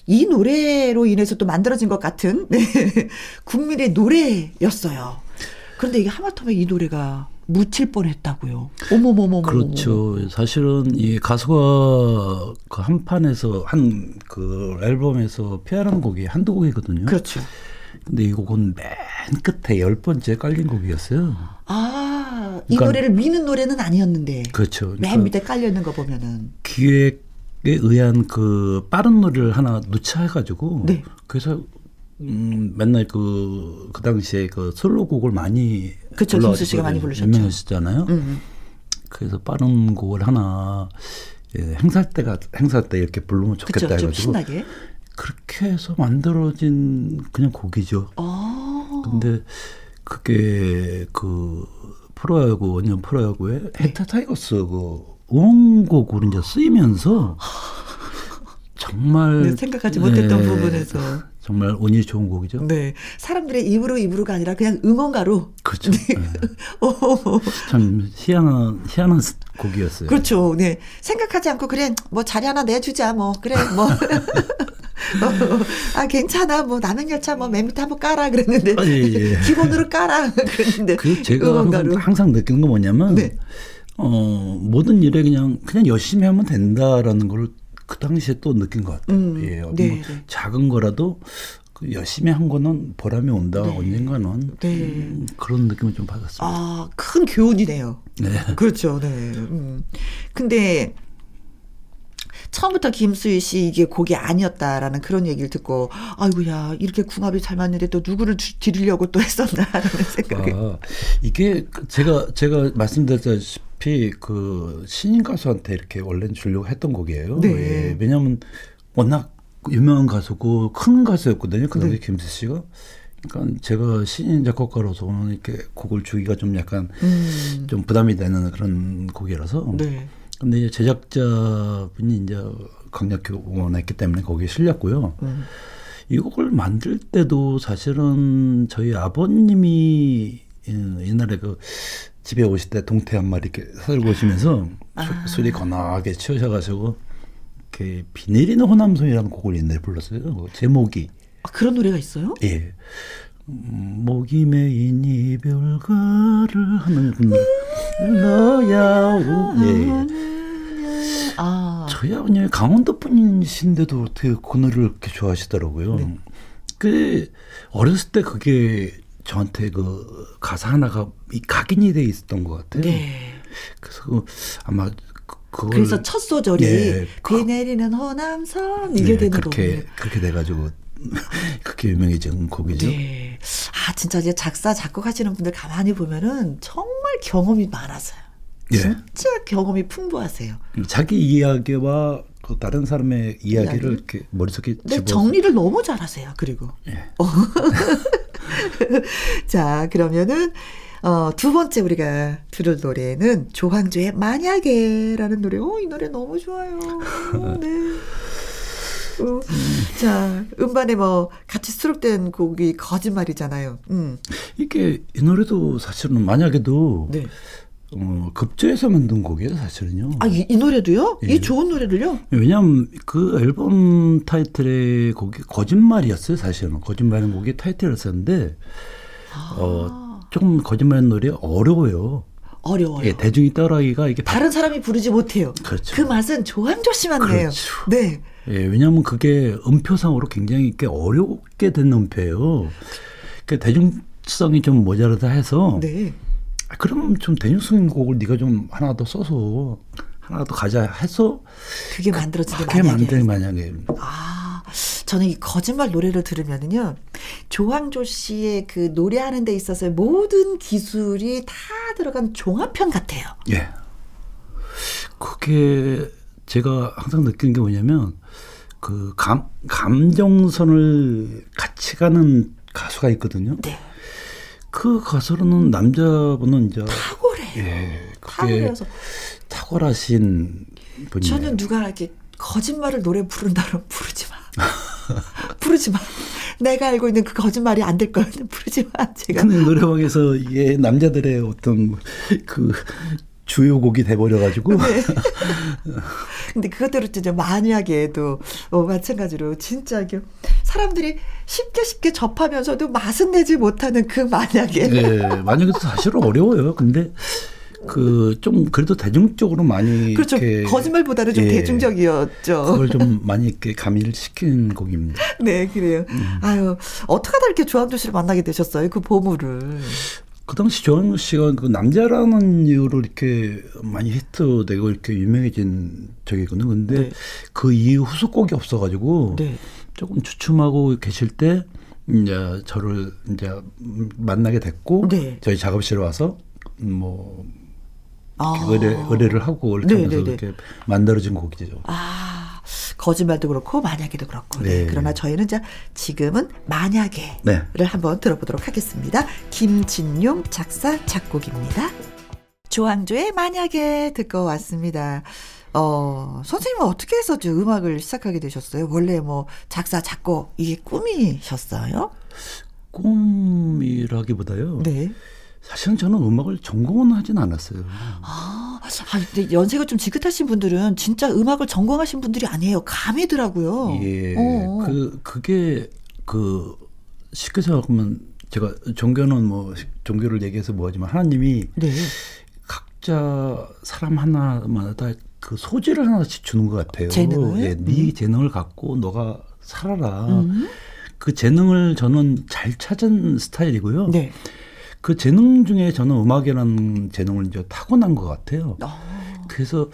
이 노래로 인해서 또 만들어진 것 같은 네. 국민의 노래였어요. 그런데 이게 하마터면 이 노래가 묻힐 뻔했다고요. 어머머머. 그렇죠. 사실은 이 가수가 그 한 판에서 한 그 앨범에서 피하는 곡이 한두 곡이거든요. 그렇죠. 근데 이 곡은 맨 끝에 열 번째 깔린 곡이었어요. 아, 이 그러니까, 노래를 미는 노래는 아니었는데. 그렇죠. 그러니까 맨 밑에 깔려 있는 거 보면은. 기획에 의한 그 빠른 노래를 하나 누차해가지고. 네. 그래서 음, 맨날 그, 그 당시에 그 솔로곡을 많이. 그쵸, 김수 씨가 많이 부르셨죠. 유명하셨잖아요. 음. 그래서 빠른 곡을 하나, 예, 행사 때가, 행사 때 이렇게 부르면 좋겠다 그쵸, 해가지고. 신나게. 그렇게 해서 만들어진 그냥 곡이죠. 아. 근데 그게 그 프로야구, 원년 프로야구에 네. 해태 타이거스 그 응원곡으로 이제 쓰이면서 정말 네, 생각하지 못했던 네, 부분에서 정말 운이 좋은 곡이죠. 네, 사람들의 입으로 입으로가 아니라 그냥 응원가로. 그렇죠. 네. 네. 참 희한한 희한한 곡이었어요. 그렇죠. 네, 생각하지 않고 그래 뭐 자리 하나 내주자 뭐 그래 뭐. 아 괜찮아 뭐 남행열차 뭐 맨 밑에 한번 깔아 그랬는데 아, 예, 예. 기본으로 깔아 그랬는데 그 제가 항상, 항상 느끼는 건 뭐냐면 네. 어 모든 일에 그냥 그냥 열심히 하면 된다라는 걸 그 당시에 또 느낀 것 같아요. 음, 예, 네, 뭐 네. 작은 거라도 그 열심히 한 거는 보람이 온다 네. 언젠가는 네. 음, 그런 느낌을 좀 받았어요. 아큰 교훈이네요. 네, 그렇죠. 네. 음. 근데 처음부터 김수희 씨 이게 곡이 아니었다라는 그런 얘기를 듣고 아이고야 이렇게 궁합이 잘 맞는데 또 누구를 드리려고 또 했었나라는 생각이. 아, 이게 제가 제가 말씀드렸다시피 그 신인 가수한테 이렇게 원래는 주려고 했던 곡이에요. 네. 예, 왜냐하면 워낙 유명한 가수고 큰 가수였거든요. 그 당시 네. 김수 씨가. 그러니까 제가 신인 작곡가로서는 이렇게 곡을 주기가 좀 약간 음. 좀 부담이 되는 그런 곡이라서. 네. 근데 이제 제작자분이 이제 강력히 원했기 때문에 거기에 실렸고요. 음. 이 곡을 만들 때도 사실은 저희 아버님이 예, 옛날에 그 집에 오실 때 동태 한 마리 이렇게 살고 오시면서 아. 술이 건하게 치우셔가지고 그비 내리는 호남선이라는 곡을 옛날에 불렀어요. 그 제목이. 아, 그런 노래가 있어요? 예. 목이 메인 이별가를 하는 그 너야 오. 예. 아. 저희 아버님이 강원도 분이신데도 어떻게 그 노래를 그렇게 좋아하시더라고요. 네. 그 어렸을 때 그게 저한테 그 가사 하나가 이 각인이 돼 있었던 것 같아요. 네. 그래서 그 아마 그걸 그래서 첫 소절이 예, 비 내리는 호남선 이게 네, 되는 그렇게 거군요. 그렇게 돼가지고 그렇게 유명해진 곡이죠. 네. 아 진짜 이제 작사 작곡하시는 분들 가만히 보면은 정말 경험이 많아서요. 예. 진짜 경험이 풍부하세요. 자기 이야기와 그 다른 사람의 이야기를 이야기? 이렇게 머릿속에 네, 정리를 너무 잘하세요. 그리고 예. 어. 자 그러면은 어, 두 번째 우리가 들을 노래는 조항조의 만약에라는 노래. 어, 이 노래 너무 좋아요. 네. 어, 자, 음반에 뭐 같이 수록된 곡이 거짓말이잖아요. 음. 이게 이 노래도 사실은 만약에도 네. 어, 급제해서 만든 곡이에요, 사실은요. 아, 이, 이 노래도요? 예. 이 좋은 노래를요? 왜냐하면 그 앨범 타이틀의 곡이 거짓말이었어요, 사실은. 거짓말은 곡이 타이틀이었었는데, 아. 어, 조금 거짓말 노래 어려워요. 어려워요. 예, 대중이 따라하기가 이게 다른 사람이 부르지 못해요. 그렇죠. 그 맛은 조항조 씨만 그렇죠. 내요. 네. 예, 왜냐하면 그게 음표상으로 굉장히 꽤 어렵게 된 음표예요. 그 대중성이 좀 모자라다 해서 네. 아, 그럼 좀 대중성 있는 곡을 네가 좀 하나 더 써서 하나 더 가자 해서 그게 만들어지게 그게 만들 만약에 아 저는 이 거짓말 노래를 들으면은요 조항조 씨의 그 노래하는 데 있어서의 모든 기술이 다 들어간 종합편 같아요. 예. 그게 제가 항상 느끼는 게 뭐냐면 그 감, 감정선을 같이 가는 가수가 있거든요. 네. 그 가수로는 남자분은 이제 탁월해요. 예, 탁월해서 탁월하신 분이 저는 누가 이렇게 거짓말을 노래 부른다면 부르지 마. 부르지 마. 내가 알고 있는 그 거짓말이 안 될 거야. 부르지 마. 제가. 근데 노래방에서 이게 남자들의 어떤 그 주요 곡이 돼버려가지고. 네. 근데 그것대로 진짜 만약에도 어, 마찬가지로 진짜 사람들이 쉽게 쉽게 접하면서도 맛은 내지 못하는 그 만약에. 네, 만약에도 사실은 어려워요. 근데 그 좀 그래도 대중적으로 많이 그렇죠. 거짓말보다는 좀 예, 대중적이었죠. 그걸 좀 많이 이렇게 가미를 시킨 곡입니다. 네, 그래요. 음. 아유, 어떻게 하다 이렇게 조항조 씨를 만나게 되셨어요? 그 보물을. 그 당시 조항조 씨가 그 남자라는 이유로 이렇게 많이 히트되고 이렇게 유명해진 적이거든요. 근데 네. 그 이후 후속곡이 없어가지고 네. 조금 주춤하고 계실 때 이제 저를 이제 만나게 됐고 네. 저희 작업실에 와서 뭐 아. 의뢰, 의뢰를 하고 이렇게 네, 하면서 네, 네. 이렇게 만들어진 곡이죠. 아. 거짓말도 그렇고 만약에도 그렇고. 네. 네. 그러나 저희는 자 지금은 만약에를 네. 한번 들어보도록 하겠습니다. 김진용 작사 작곡입니다. 조항조의 만약에 듣고 왔습니다. 어, 선생님은 어떻게 해서 저 음악을 시작하게 되셨어요? 원래 뭐 작사, 작곡, 이게 꿈이셨어요? 꿈이라기보다요. 네. 사실은 저는 음악을 전공은 하진 않았어요. 아, 아, 근데 연세가 좀 지긋하신 분들은 진짜 음악을 전공하신 분들이 아니에요. 감이더라고요. 예. 어. 그, 그게 그 쉽게 생각하면 제가 종교는 뭐 종교를 얘기해서 뭐하지만 하나님이 네. 각자 사람 하나마다 그 소질을 하나씩 주는 것 같아요. 재능을? 예, 네 음. 재능을 갖고 너가 살아라. 음. 그 재능을 저는 잘 찾은 스타일이고요. 네. 그 재능 중에 저는 음악이라는 재능을 이제 타고난 것 같아요. 어. 그래서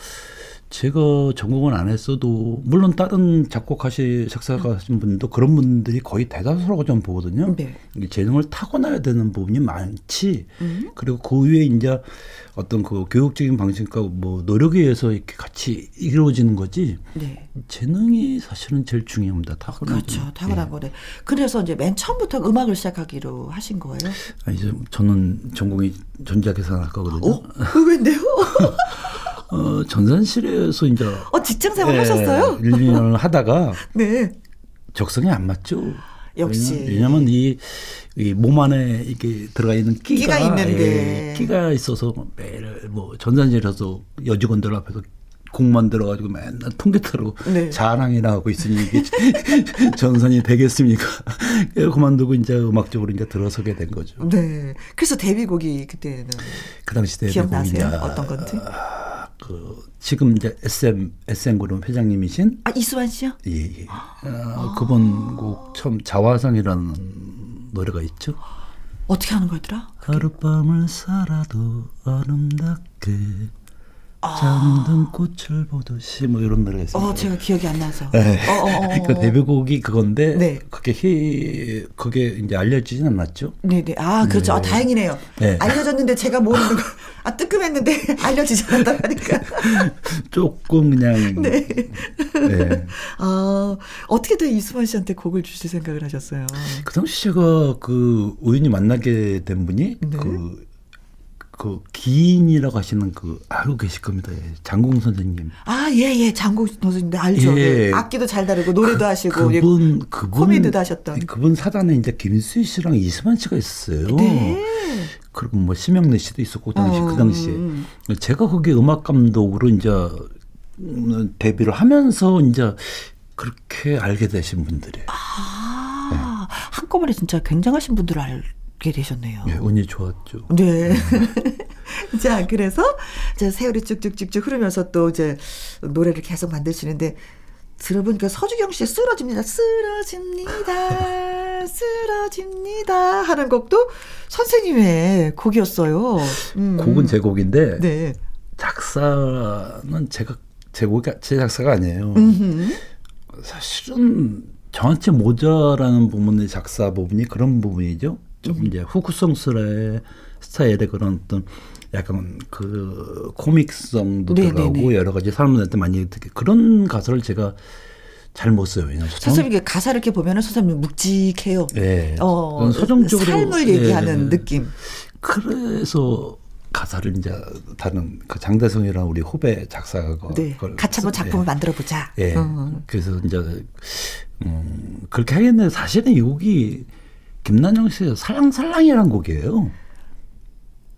제가 전공을 안 했어도 물론 다른 작곡하시 작사가신 분도 그런 분들이 거의 대다수라고 좀 보거든요. 네. 재능을 타고나야 되는 부분이 많지. 음. 그리고 그 위에 이제 어떤 그 교육적인 방식과 뭐 노력에 의해서 이렇게 같이 이루어지는 거지. 네. 재능이 사실은 제일 중요합니다. 타고난 그렇죠. 네. 거네. 그래서 이제 맨 처음부터 음악을 시작하기로 하신 거예요? 아, 이제 저는 전공이 전자계산학과거든요. 어? 왜인데요? 어, 전산실에서 이제 어, 직장 생활 예, 하셨어요? 1, 2년을 하다가 네. 적성이 안 맞죠. 역시. 왜냐면 이, 이 몸 안에 이게 들어가 있는 끼가, 끼가 있는데 예, 끼가 있어서 매일 뭐 전산실에서 여직원들 앞에서 공 만 들어가지고 맨날 통계타로 네. 자랑이나 하고 있으니 이게 전선이 되겠습니까? 그만두고 이제 음악적으로 이제 들어서게 된 거죠. 네. 그래서 데뷔곡이 그때는 그 당시 데뷔곡이 기억나세요? 어떤 건지? 그 지금 이제 SM SM 그룹 회장님이신 아 이수환 씨요? 예, 예. 아. 그분 곡 처음 자화상이라는 노래가 있죠. 어떻게 하는 거더라? 하룻밤을 살아도 아름답게 잠든 꽃을 보듯이 뭐 이런 노래가 있어요. 어, 제가 기억이 안 나서. 네. 어, 어, 어, 그 데뷔곡이 그건데 네. 그게 히 그게 이제 알려지진 않았죠. 네, 네. 아, 그렇죠. 네. 아, 다행이네요. 네. 알려졌는데 제가 모르는 거. 아, 뜨끔했는데 알려지지 않았다 하니까. 조금 그냥. 네. 네. 아, 어떻게 든 이수만 씨한테 곡을 주실 생각을 하셨어요? 그 당시 제가 그 우연히 만나게 된 분이 네. 그 그 기인이라고 하시는 그 알고 계실 겁니다. 예. 장공 선생님. 아, 예, 예. 장공 선생님 네, 알죠. 예. 악기도 잘 다루고 노래도 그, 하시고 그분 그분 코미디도 하셨던. 그분 사단에 이제 김수희 씨랑 이수만 씨가 있었어요. 네. 그리고 뭐 심영래 씨도 있었고 그 당시 어. 그 당시에 음. 제가 거기 음악 감독으로 이제 데뷔를 하면서 이제 그렇게 알게 되신 분들이에요. 아, 네. 한꺼번에 진짜 굉장하신 분들을 알 뵙게 되셨네요. 네, 운이 좋았죠. 네. 자, 그래서 자, 세월이 쭉쭉쭉쭉 흐르면서 또 이제 노래를 계속 만드시는데 들어보니까 서주경 씨의 쓰러집니다. 쓰러집니다. 쓰러집니다. 하는 곡도 선생님의 곡이었어요. 음. 곡은 제 곡인데 네. 작사는 제가 제 곡이 제 작사가 아니에요. 음흠. 사실은 저한테 모자라는 부분의 작사 부분이 그런 부분이죠. 좀 음. 이제 후크성스의 스타일의 그런 어떤 약간 그 코믹성도 네네네. 들어가고 여러 가지 사람들한테 많이 듣게 그런 가사를 제가 잘 못 써요. 왜냐면 선생님 가사를 이렇게 보면은 선생님 묵직해요. 네. 어, 서정적으로 삶을 얘기하는 네. 느낌. 그래서 가사를 이제 다른 그 장대성이라는 우리 후배 작사가 네. 같이 한번 작품을 예. 만들어 보자. 예. 음. 그래서 이제 음 그렇게 하겠는데 사실은 이 곡이 김난영 씨의 살랑살랑이라는 곡이에요.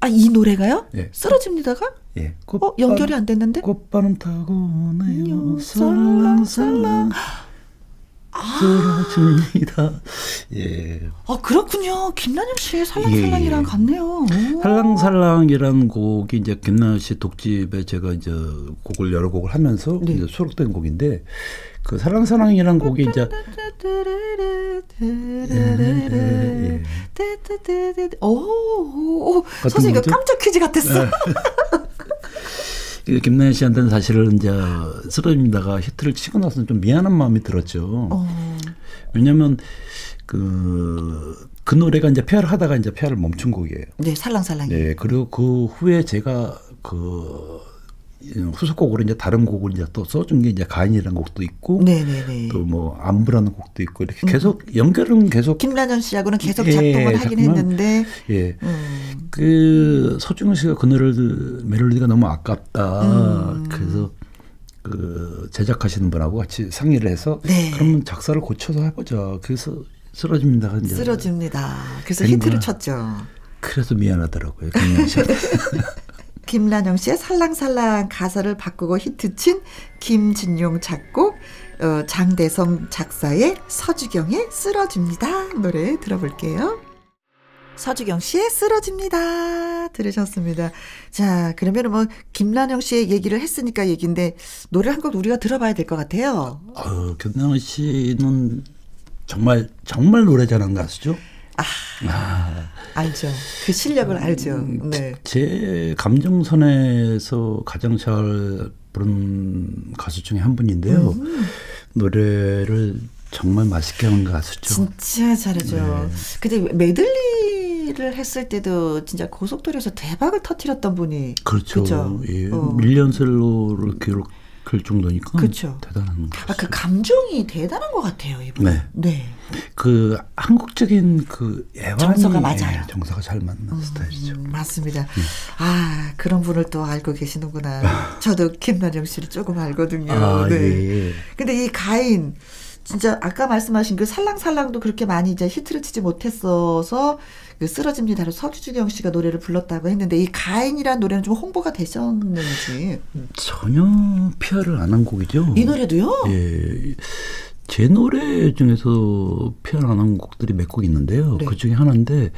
아, 이 노래가요? 예. 쓰러집니다가? 예. 꽃바, 어, 연결이 안 됐는데? 꽃바람 타고 오네요. 살랑살랑. 아. 쓰러집니다. 예. 아, 그렇군요. 김난영 씨의 살랑살랑이랑 예. 같네요. 살랑살랑이라는 곡이 이제 김난영 씨 독집에 제가 이제 곡을 여러 곡을 하면서 네. 이제 수록된 곡인데 그 사랑사랑이란 곡이 이제 오, 선생님 깜짝 퀴즈 같았어. 김나연 씨한테는 사실은 이제 쓰러집니다가 히트를 치고 나서는 좀 미안한 마음이 들었죠. 어. 왜냐하면 그, 그 노래가 이제 폐활을 하다가 이제 폐활을 멈춘 곡이에요. 네, 살랑살랑. 네, 그리고 그 후에 제가 그 후속곡으로 이제 다른 곡을 이제 또 써준 게 이제 가인이라는 곡도 있고 또 뭐 안부라는 곡도 있고 이렇게 음. 계속 연결은 계속 김란현 씨하고는 계속 예, 작동을 예, 하긴 했는데 예. 음. 그 서중훈 씨가 그 노래를 멜로디가 너무 아깝다. 음. 그래서 그 제작하시는 분하고 같이 상의를 해서 네. 그러면 작사를 고쳐서 해보자. 그래서 쓰러집니다. 쓰러집니다. 그래서 히트를 쳤죠. 그래서 미안하더라고요. 김란영 씨의 살랑살랑 가사를 바꾸고 히트친 김진용 작곡, 어, 장대성 작사의 서주경의 쓰러집니다. 노래 들어볼게요. 서주경 씨의 쓰러집니다. 들으셨습니다. 자, 그러면 뭐, 김란영 씨의 얘기를 했으니까 얘기인데, 노래 한 곡 우리가 들어봐야 될 것 같아요. 어, 김란영 씨는 정말, 정말 노래 잘하는 가수죠? 아, 아. 알죠. 그 실력을 알죠. 음, 네. 제 감정선에서 가장 잘 부른 가수 중에 한 분인데요. 음. 노래를 정말 맛있게 하는 가수죠. 진짜 잘하죠. 네. 근데 메들리를 했을 때도 진짜 고속도로에서 대박을 터뜨렸던 분이 그렇죠. 그렇죠? 예. 어. 밀리언셀러를 기록 그 정도니까 그렇죠. 대단한 아, 그 감정이 대단한 것 같아요, 이분. 네. 네. 그 한국적인 그 정서가 맞아요. 예, 정서가 잘 맞는 음, 스타일이죠. 맞습니다. 음. 아 그런 분을 또 알고 계시는구나. 저도 김나영 씨를 조금 알거든요. 아, 네. 예. 근데 이 가인 진짜 아까 말씀하신 그 살랑살랑도 그렇게 많이 이제 히트를 치지 못했어서 그 쓰러집니다로 서주경 씨가 노래를 불렀다고 했는데 이 가인이라는 노래는 좀 홍보가 되셨는지 전혀 피아를 안 한 곡이죠. 이 노래도요? 예. 제 노래 중에서 피아를 안 한 곡들이 몇 곡 있는데요. 네. 그 중에 하나인데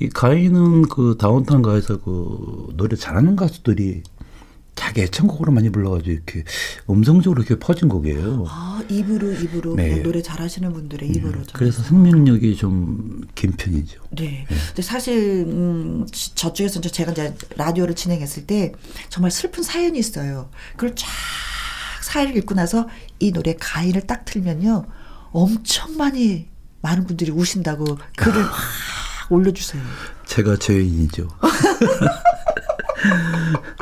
이 가인은 그 다운타운 가에서 그 노래 잘하는 가수들이 자기 애창곡으로 많이 불러가지고 이렇게 음성적으로 이렇게 퍼진 곡이에요. 아 입으로 입으로 네. 노래 잘하시는 분들의 입으로. 네. 그래서 생명력이 좀 긴 편이죠. 네. 네. 근데 사실 음, 저쪽에서 제가 이제 라디오를 진행했을 때 정말 슬픈 사연이 있어요. 그걸 쫙 사연을 읽고 나서 이 노래 가인을 딱 틀면요, 엄청 많이 많은 분들이 우신다고 글을 막 올려주세요. 제가 죄인이죠.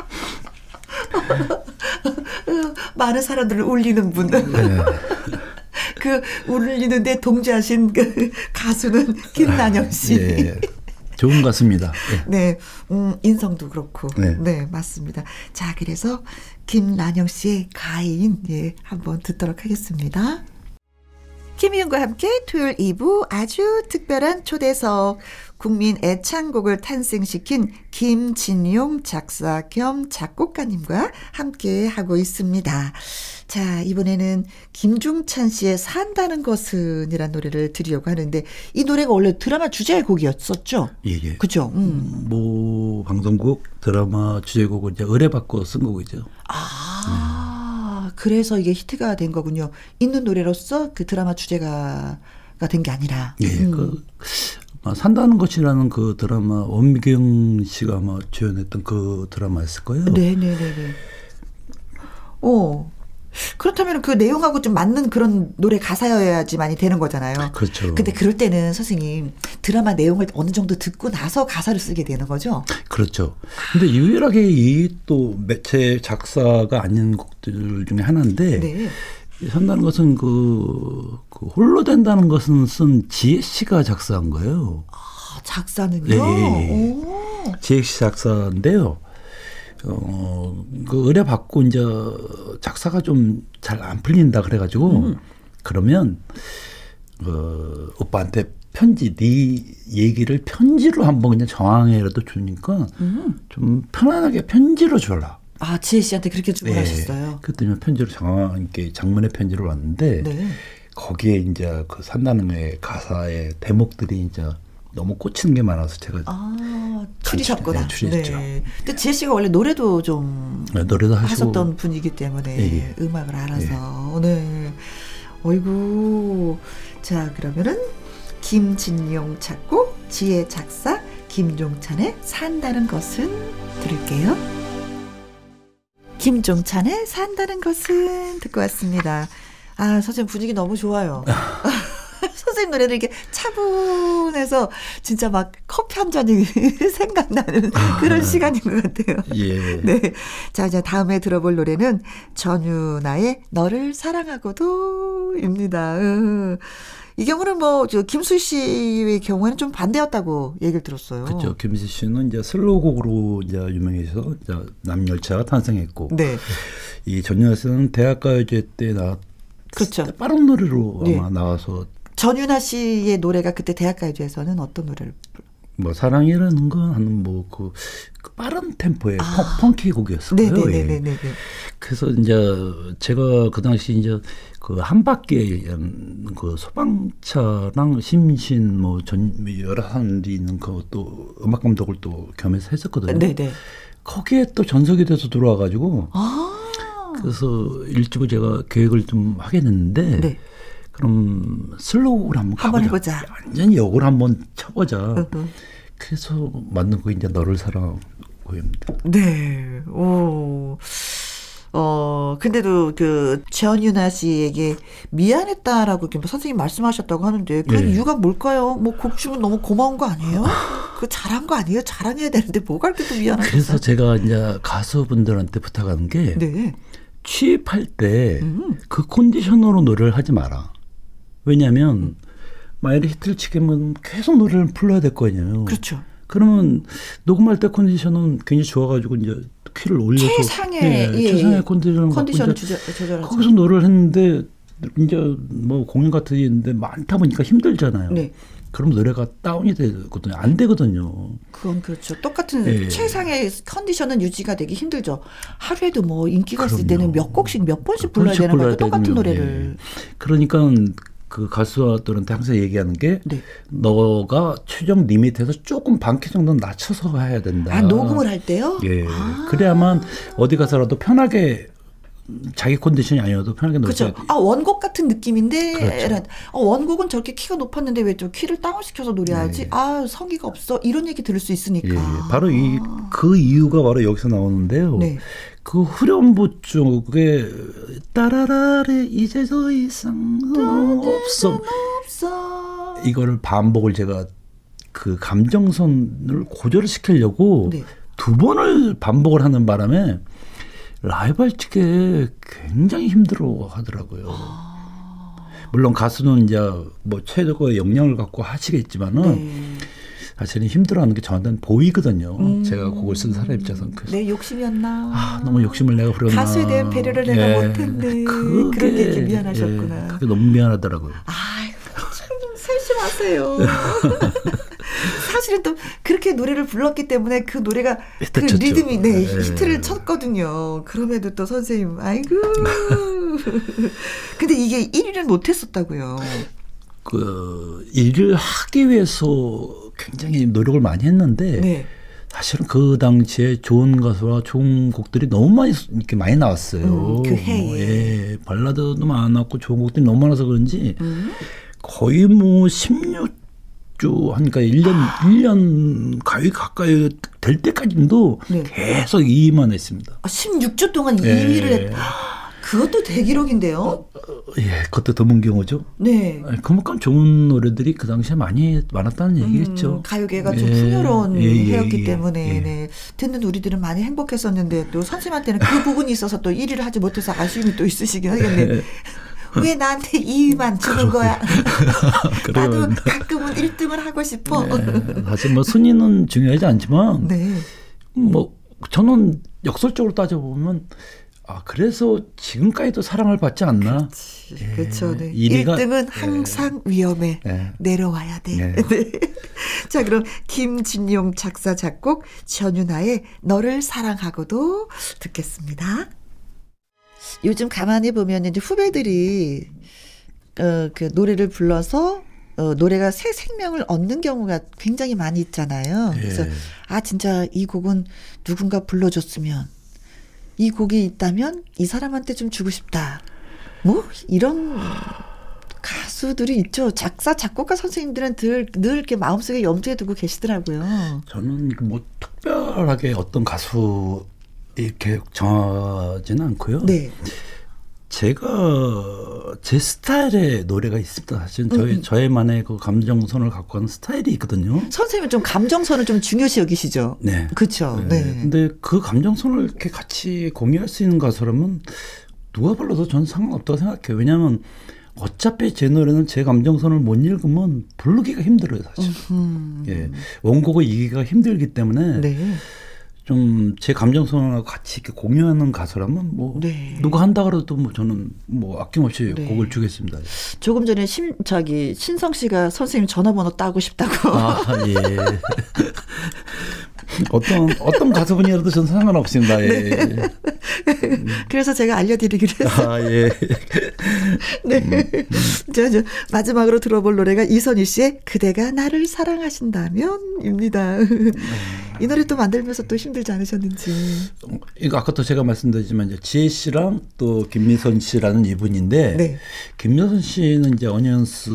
많은 사람들을 울리는 분. 네. 그 울리는데 동조하신 그 가수는 김난영 씨. 네. 좋은 것 같습니다. 네. 네. 음, 인성도 그렇고. 네. 네, 맞습니다. 자, 그래서 김난영 씨의 가인, 예, 한번 듣도록 하겠습니다. 김희영과 함께 토요일 2부 아주 특별한 초대석 국민 애창곡을 탄생시킨 김진용 작사 겸 작곡가님과 함께 하고 있습니다. 자, 이번에는 김중찬 씨의 산다는 것은 이란 노래를 드리려고 하는데 이 노래가 원래 드라마 주제곡이었었죠? 예, 예. 그죠? 음. 뭐 방송국 드라마 주제곡을 이제 의뢰받고 쓴 곡이죠. 아, 음. 그래서 이게 히트가 된 거군요. 있는 노래로서 그 드라마 주제가 가 된 게 아니라. 예, 음. 그 아, 산다는 것이라는 그 드라마 원미경 씨가 아마 주연했던 그 드라마였을 거예요. 네 네 네 네. 어. 그렇다면 그 내용하고 좀 맞는 그런 노래 가사여야지 많이 되는 거잖아요. 그렇죠. 근데 그럴 때는 선생님 드라마 내용을 어느 정도 듣고 나서 가사를 쓰게 되는 거죠. 그렇죠. 근데 유일하게 이 또 매체 작사가 아닌 곡들 중에 하나인데 네. 산다는 것은 그, 그, 홀로 된다는 것은 쓴 지혜 씨가 작사한 거예요. 아, 작사는요? 네. 지혜 씨 작사인데요. 어, 그 의뢰 받고 이제 작사가 좀 잘 안 풀린다 그래가지고 음. 그러면 어, 오빠한테 편지 네 얘기를 편지로 한번 그냥 정황이라도 주니까 음. 좀 편안하게 편지로 줘라. 아, 지혜 씨한테 그렇게 주문하셨어요? 네. 그랬더니 편지를 장황하게 장문의 편지를 왔는데 네. 거기에 이제 그 산나는의 가사의 대목들이 이제 너무 꽂히는 게 많아서 제가 아, 추리셨구나. 네, 추리했죠. 네. 근데 지혜 씨가 원래 노래도 좀 네, 노래도 하셨던 분이기 때문에 예, 예. 음악을 알아서 예. 오늘 어이구 자 그러면은 김진용 작곡 지혜 작사 김종찬의 산다는 것은 들을게요. 김종찬의 산다는 것은 듣고 왔습니다. 아, 선생님 분위기 너무 좋아요. 선생님 노래를 이렇게 차분해서 진짜 막 커피 한 잔이 생각나는 그런 아, 시간인 것 같아요. 예. 네. 자, 이제 다음에 들어볼 노래는 전유나의 너를 사랑하고도입니다. 이 경우는 뭐, 저, 김수 씨의 경우에는 좀 반대였다고 얘기를 들었어요. 그렇죠. 김수 씨는 이제 슬로곡으로 이제 유명해서 이제 남열차가 탄생했고. 네. 이 전윤아 씨는 대학가요제 때 나, 그렇죠. 빠른 노래로 네. 아마 나와서. 전윤아 씨의 노래가 그때 대학가요제에서는 어떤 노래를 뭐 사랑이라는 건 하는 뭐그 그 빠른 템포의 아. 펑키 곡이었어요. 네네네네. 예. 그래서 이제 제가 그 당시 이제 그 한 바퀴 그 소방차랑 심신 뭐 전 여러 사람들이 있는 그또 음악 감독을 또 겸해서 했었거든요. 네네. 거기에 또 전석이 돼서 들어와가지고 아. 그래서 일찍을 제가 계획을 좀 하겠는데. 네. 그럼 슬로우를 한번 한번 해보자. 완전히 역을 한번 쳐보자. 으흠. 그래서 만든 거 이제 너를 사랑하고입니다. 네. 오. 어, 근데도 그 전윤아 씨에게 미안했다라고 뭐 선생님 말씀하셨다고 하는데 그 네. 이유가 뭘까요? 뭐 곡춤은 너무 고마운 거 아니에요? 그 잘한 거 아니에요? 자랑해야 되는데 뭐가 그렇게 또 미안하셨어요? 그래서 제가 이제 가수분들한테 부탁하는 게 네. 취입할 때그 음. 컨디션으로 노래를 하지 마라. 왜냐하면 만약에 히트를 치게면 계속 노래를 불러야 될 거 아니에요. 그렇죠. 그러면 녹음할 때 컨디션은 굉장히 좋아가지고 이제 키를 올려서 최상의 예, 예, 최상의 컨디션을 컨디션을 조절, 거기서 노래를 했는데 이제 뭐 공연 같은 게 있는데 많다 보니까 힘들잖아요. 네. 그럼 노래가 다운이 되거든요. 안 되거든요. 그건 그렇죠. 똑같은 예. 최상의 컨디션은 유지가 되기 힘들죠. 하루에도 뭐 인기가 있을 때는 몇 곡씩 몇 번씩 불러야 되는 거예요. 똑같은 노래를. 예. 그러니까 그 가수들한테 항상 얘기하는 게 네. 너가 최종 리밋에서 조금 반키 정도는 낮춰서 해야 된다. 아, 녹음을 할 때요? 예. 아. 그래야만 어디 가서라도 편하게 자기 컨디션이 아니어도 편하게 놀 그렇죠. 아 원곡 같은 느낌인데 그렇죠. 어, 원곡은 저렇게 키가 높았는데 왜 저 키를 다운 시켜서 노래하지? 네. 아 성의가 없어 이런 얘기 들을 수 있으니까. 예, 바로 이그 이유가 바로 여기서 나오는데요. 네. 그 후렴부 쪽에 따라라레 이제 더 이상 없어. 이거를 반복을 제가 그 감정선을 고조를 시키려고 네. 두 번을 반복을 하는 바람에 적에 굉장히 힘들어 하더라고요. 아. 물론 가수는 이제 뭐 최고의 역량을 갖고 하시겠지만은 네. 사실은 힘들어하는 게 저한테는 보이거든요. 음. 제가 곡을 쓴 사람 입장에서는 내 욕심이었나? 아, 너무 욕심을 내가 부렸나? 가수에 대한 배려를 내가 예. 못했네. 그게, 그런 게 미안하셨구나. 예. 그게 너무 미안하더라고요. 아, 참 세심하세요. 사실은 또 그렇게 노래를 불렀기 때문에 그 노래가 그 리듬이 네, 네, 히트를 쳤거든요. 그럼에도 또 선생님, 아이고. 근데 이게 1위를 못 했었다고요. 그 일을 하기 위해서 굉장히 노력을 많이 했는데 네. 사실은 그 당시에 좋은 가수와 좋은 곡들이 너무 많이 이렇게 많이 나왔어요. 음, 그 해에 뭐, 예, 발라드도 많았고 좋은 곡들이 너무 많아서 그런지 음. 거의 뭐 16주 하니까 1년 아. 1년 가위 가까이 될 때까지도 네. 계속 2위만 했습니다. 아, 16주 동안 2위를 예. 했. 그것도 대기록인데요. 어, 예, 그것도 드문 경우죠. 네. 그만큼 좋은 노래들이 그 당시에 많이 많았다는 음, 얘기겠죠. 가요계가 좀 예, 풍요로운 예, 예, 해였기 예, 때문에 예. 네. 듣는 우리들은 많이 행복했었는데 또 선생님한테는 그 부분이 있어서 또 1위를 하지 못해서 아쉬움이 또 있으시긴 하겠네. 왜 나한테 2위만 주는 거야? 나도 가끔은 1등을 하고 싶어. 네, 사실 뭐 순위는 중요하지 않지만, 네. 뭐 저는 역설적으로 따져보면 아, 그래서 지금까지도 사랑을 받지 않나? 예. 그렇죠. 네. 1등은 항상 예. 위험해. 예. 내려와야 돼. 네. 네. 자, 그럼 김진용 작사 작곡 전윤아의 너를 사랑하고도 듣겠습니다. 요즘 가만히 보면 이제 후배들이 어, 그 노래를 불러서 어, 노래가 새 생명을 얻는 경우가 굉장히 많이 있잖아요. 그래서 예. 아 진짜 이 곡은 누군가 불러줬으면 이 곡이 있다면 이 사람한테 좀 주고 싶다. 뭐 이런 가수들이 있죠. 작사 작곡가 선생님들은 늘, 늘 이렇게 마음속에 염두에 두고 계시더라고요. 저는 뭐 특별하게 어떤 가수 이렇게 정하지는 않고요. 네. 제가 제 스타일의 노래가 있습니다. 사실 저의 음. 음. 저의만의 그 감정선을 갖고 가는 스타일이 있거든요. 선생님은 좀 감정선을 좀 중요시 여기시죠. 네, 그렇죠. 네. 네. 근데 그 감정선을 이렇게 같이 공유할 수 있는 가수라면 누가 불러도 저는 상관없다고 생각해요. 왜냐하면 어차피 제 노래는 제 감정선을 못 읽으면 부르기가 힘들어요, 사실. 음흠. 예. 원곡을 이기가 힘들기 때문에 네. 좀 제 감정선하고 같이 이렇게 공유하는 가수라면 뭐 네. 누가 한다 그래도 뭐 저는 뭐 아낌없이 네. 곡을 주겠습니다. 조금 전에 신 저기 신성 씨가 선생님 전화번호 따고 싶다고. 아 예. 어떤 어떤 가수분이라도 전 상관없습니다. 예. 네. 그래서 제가 알려드리기로 했어요. 아 예. 네. 음. 저, 저 마지막으로 들어볼 노래가 이선희 씨의 그대가 나를 사랑하신다면입니다. 음. 이 노래 또 만들면서 또 힘들지 않으셨는지. 이거 아까도 제가 말씀드렸지만 이제 지혜 씨랑 또 김미선 씨라는 이분인데 네. 김미선 씨는 이제 어니언스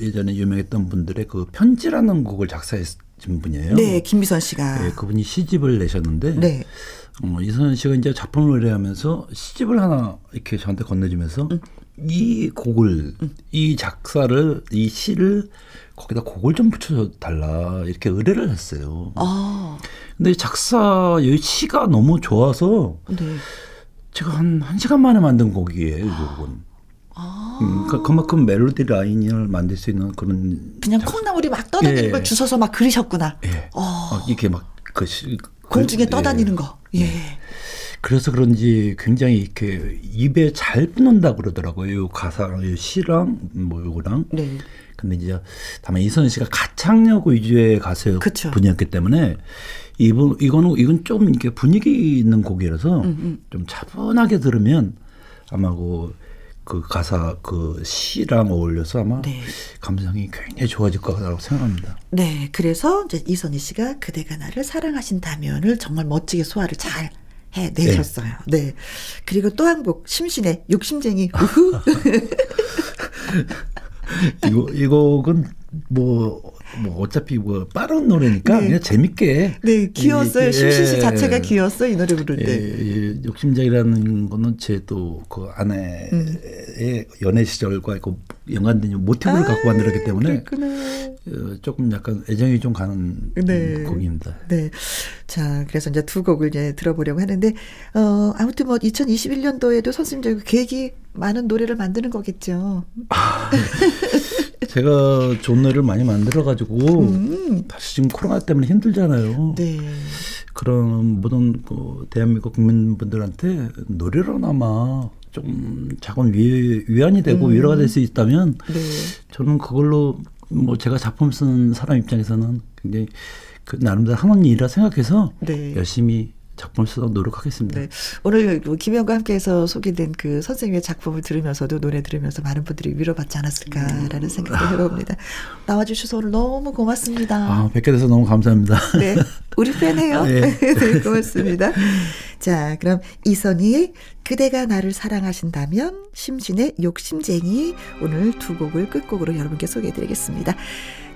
예전에 유명했던 분들의 그 편지라는 곡을 작사했. 분이에요. 네, 김미선 씨가. 네, 그분이 시집을 내셨는데 네. 어, 이선 씨가 이제 작품을 노래하면서 시집을 하나 이렇게 저한테 건네주면서 음. 이 곡을 음. 이 작사를 이 시를 거기다 곡을 좀 붙여 달라 이렇게 의뢰를 했어요. 아. 근데 작사 이 시가 너무 좋아서 네. 제가 한, 한 시간 만에 만든 곡이에요, 이 곡은. 아. 음, 그, 그만큼 멜로디 라인을 만들 수 있는 그런 그냥 콩나물이 막 떠다니는 예. 걸 주워서 막 그리셨구나. 예. 어. 막 이렇게 막그 공중에 그, 떠다니는 예. 거. 예. 예. 그래서 그런지 굉장히 이렇게 입에 잘 붙는다 그러더라고요. 가사랑 시랑 뭐 요거랑. 네. 근데 이제 다만 이선 씨가 가창력 위주의 가수 분이었기 때문에 이분 이거는 이건 좀 이렇게 분위기 있는 곡이라서 음, 음. 좀 차분하게 들으면 아마 그 그 가사 그 시랑 어울려서 아마 네. 감성이 굉장히 좋아질 거라고 생각합니다. 네, 그래서 이제 이선희 씨가 그대가 나를 사랑하신다면을 정말 멋지게 소화를 잘 해내셨어요. 네. 네. 그리고 또 한 곡 심신의 욕심쟁이 우후. 이거 이 곡은 뭐 뭐 어차피 뭐 빠른 노래니까 네. 그냥 재밌게. 네, 귀여웠어요. 심신 씨 예. 자체가 귀여웠어 이 노래 부를 때. 예, 예, 욕심쟁이라는 거는 제 또 그 아내의 음. 연애 시절과 그 연관된 모티브를 아, 갖고 만들었기 때문에 어, 조금 약간 애정이 좀 가는 네. 곡입니다. 네. 자, 그래서 이제 두 곡을 이제 들어보려고 하는데 어 아무튼 뭐 2021년도에도 선생님들 계획이 많은 노래를 만드는 거겠죠. 아, 제가 노래를 많이 만들어가지고 음. 다시 지금 코로나 때문에 힘들잖아요. 네. 그런 모든 그 대한민국 국민분들한테 노래로나마 좀 작은 위, 위안이 되고 음. 위로가 될 수 있다면 네. 저는 그걸로 뭐 제가 작품 쓴 사람 입장에서는 굉장히 그 나름대로 하는 일이라 생각해서 네. 열심히 작품을 쓰도록 노력하겠습니다. 네. 오늘 뭐 김영과 함께해서 소개된 그 선생님의 작품을 들으면서도 노래 들으면서 많은 분들이 위로받지 않았을까라는 생각도 해봅니다. 나와주셔서 오늘 너무 고맙습니다. 아, 뵙게 돼서 너무 감사합니다. 네. 우리 팬이에요. 네. 네, 고맙습니다. 자, 그럼 이선희의 그대가 나를 사랑하신다면 심신의 욕심쟁이 오늘 두 곡을 끝곡으로 여러분께 소개해드리겠습니다.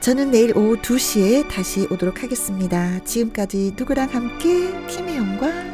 저는 내일 오후 2시에 다시 오도록 하겠습니다. 지금까지 누구랑 함께 김혜영과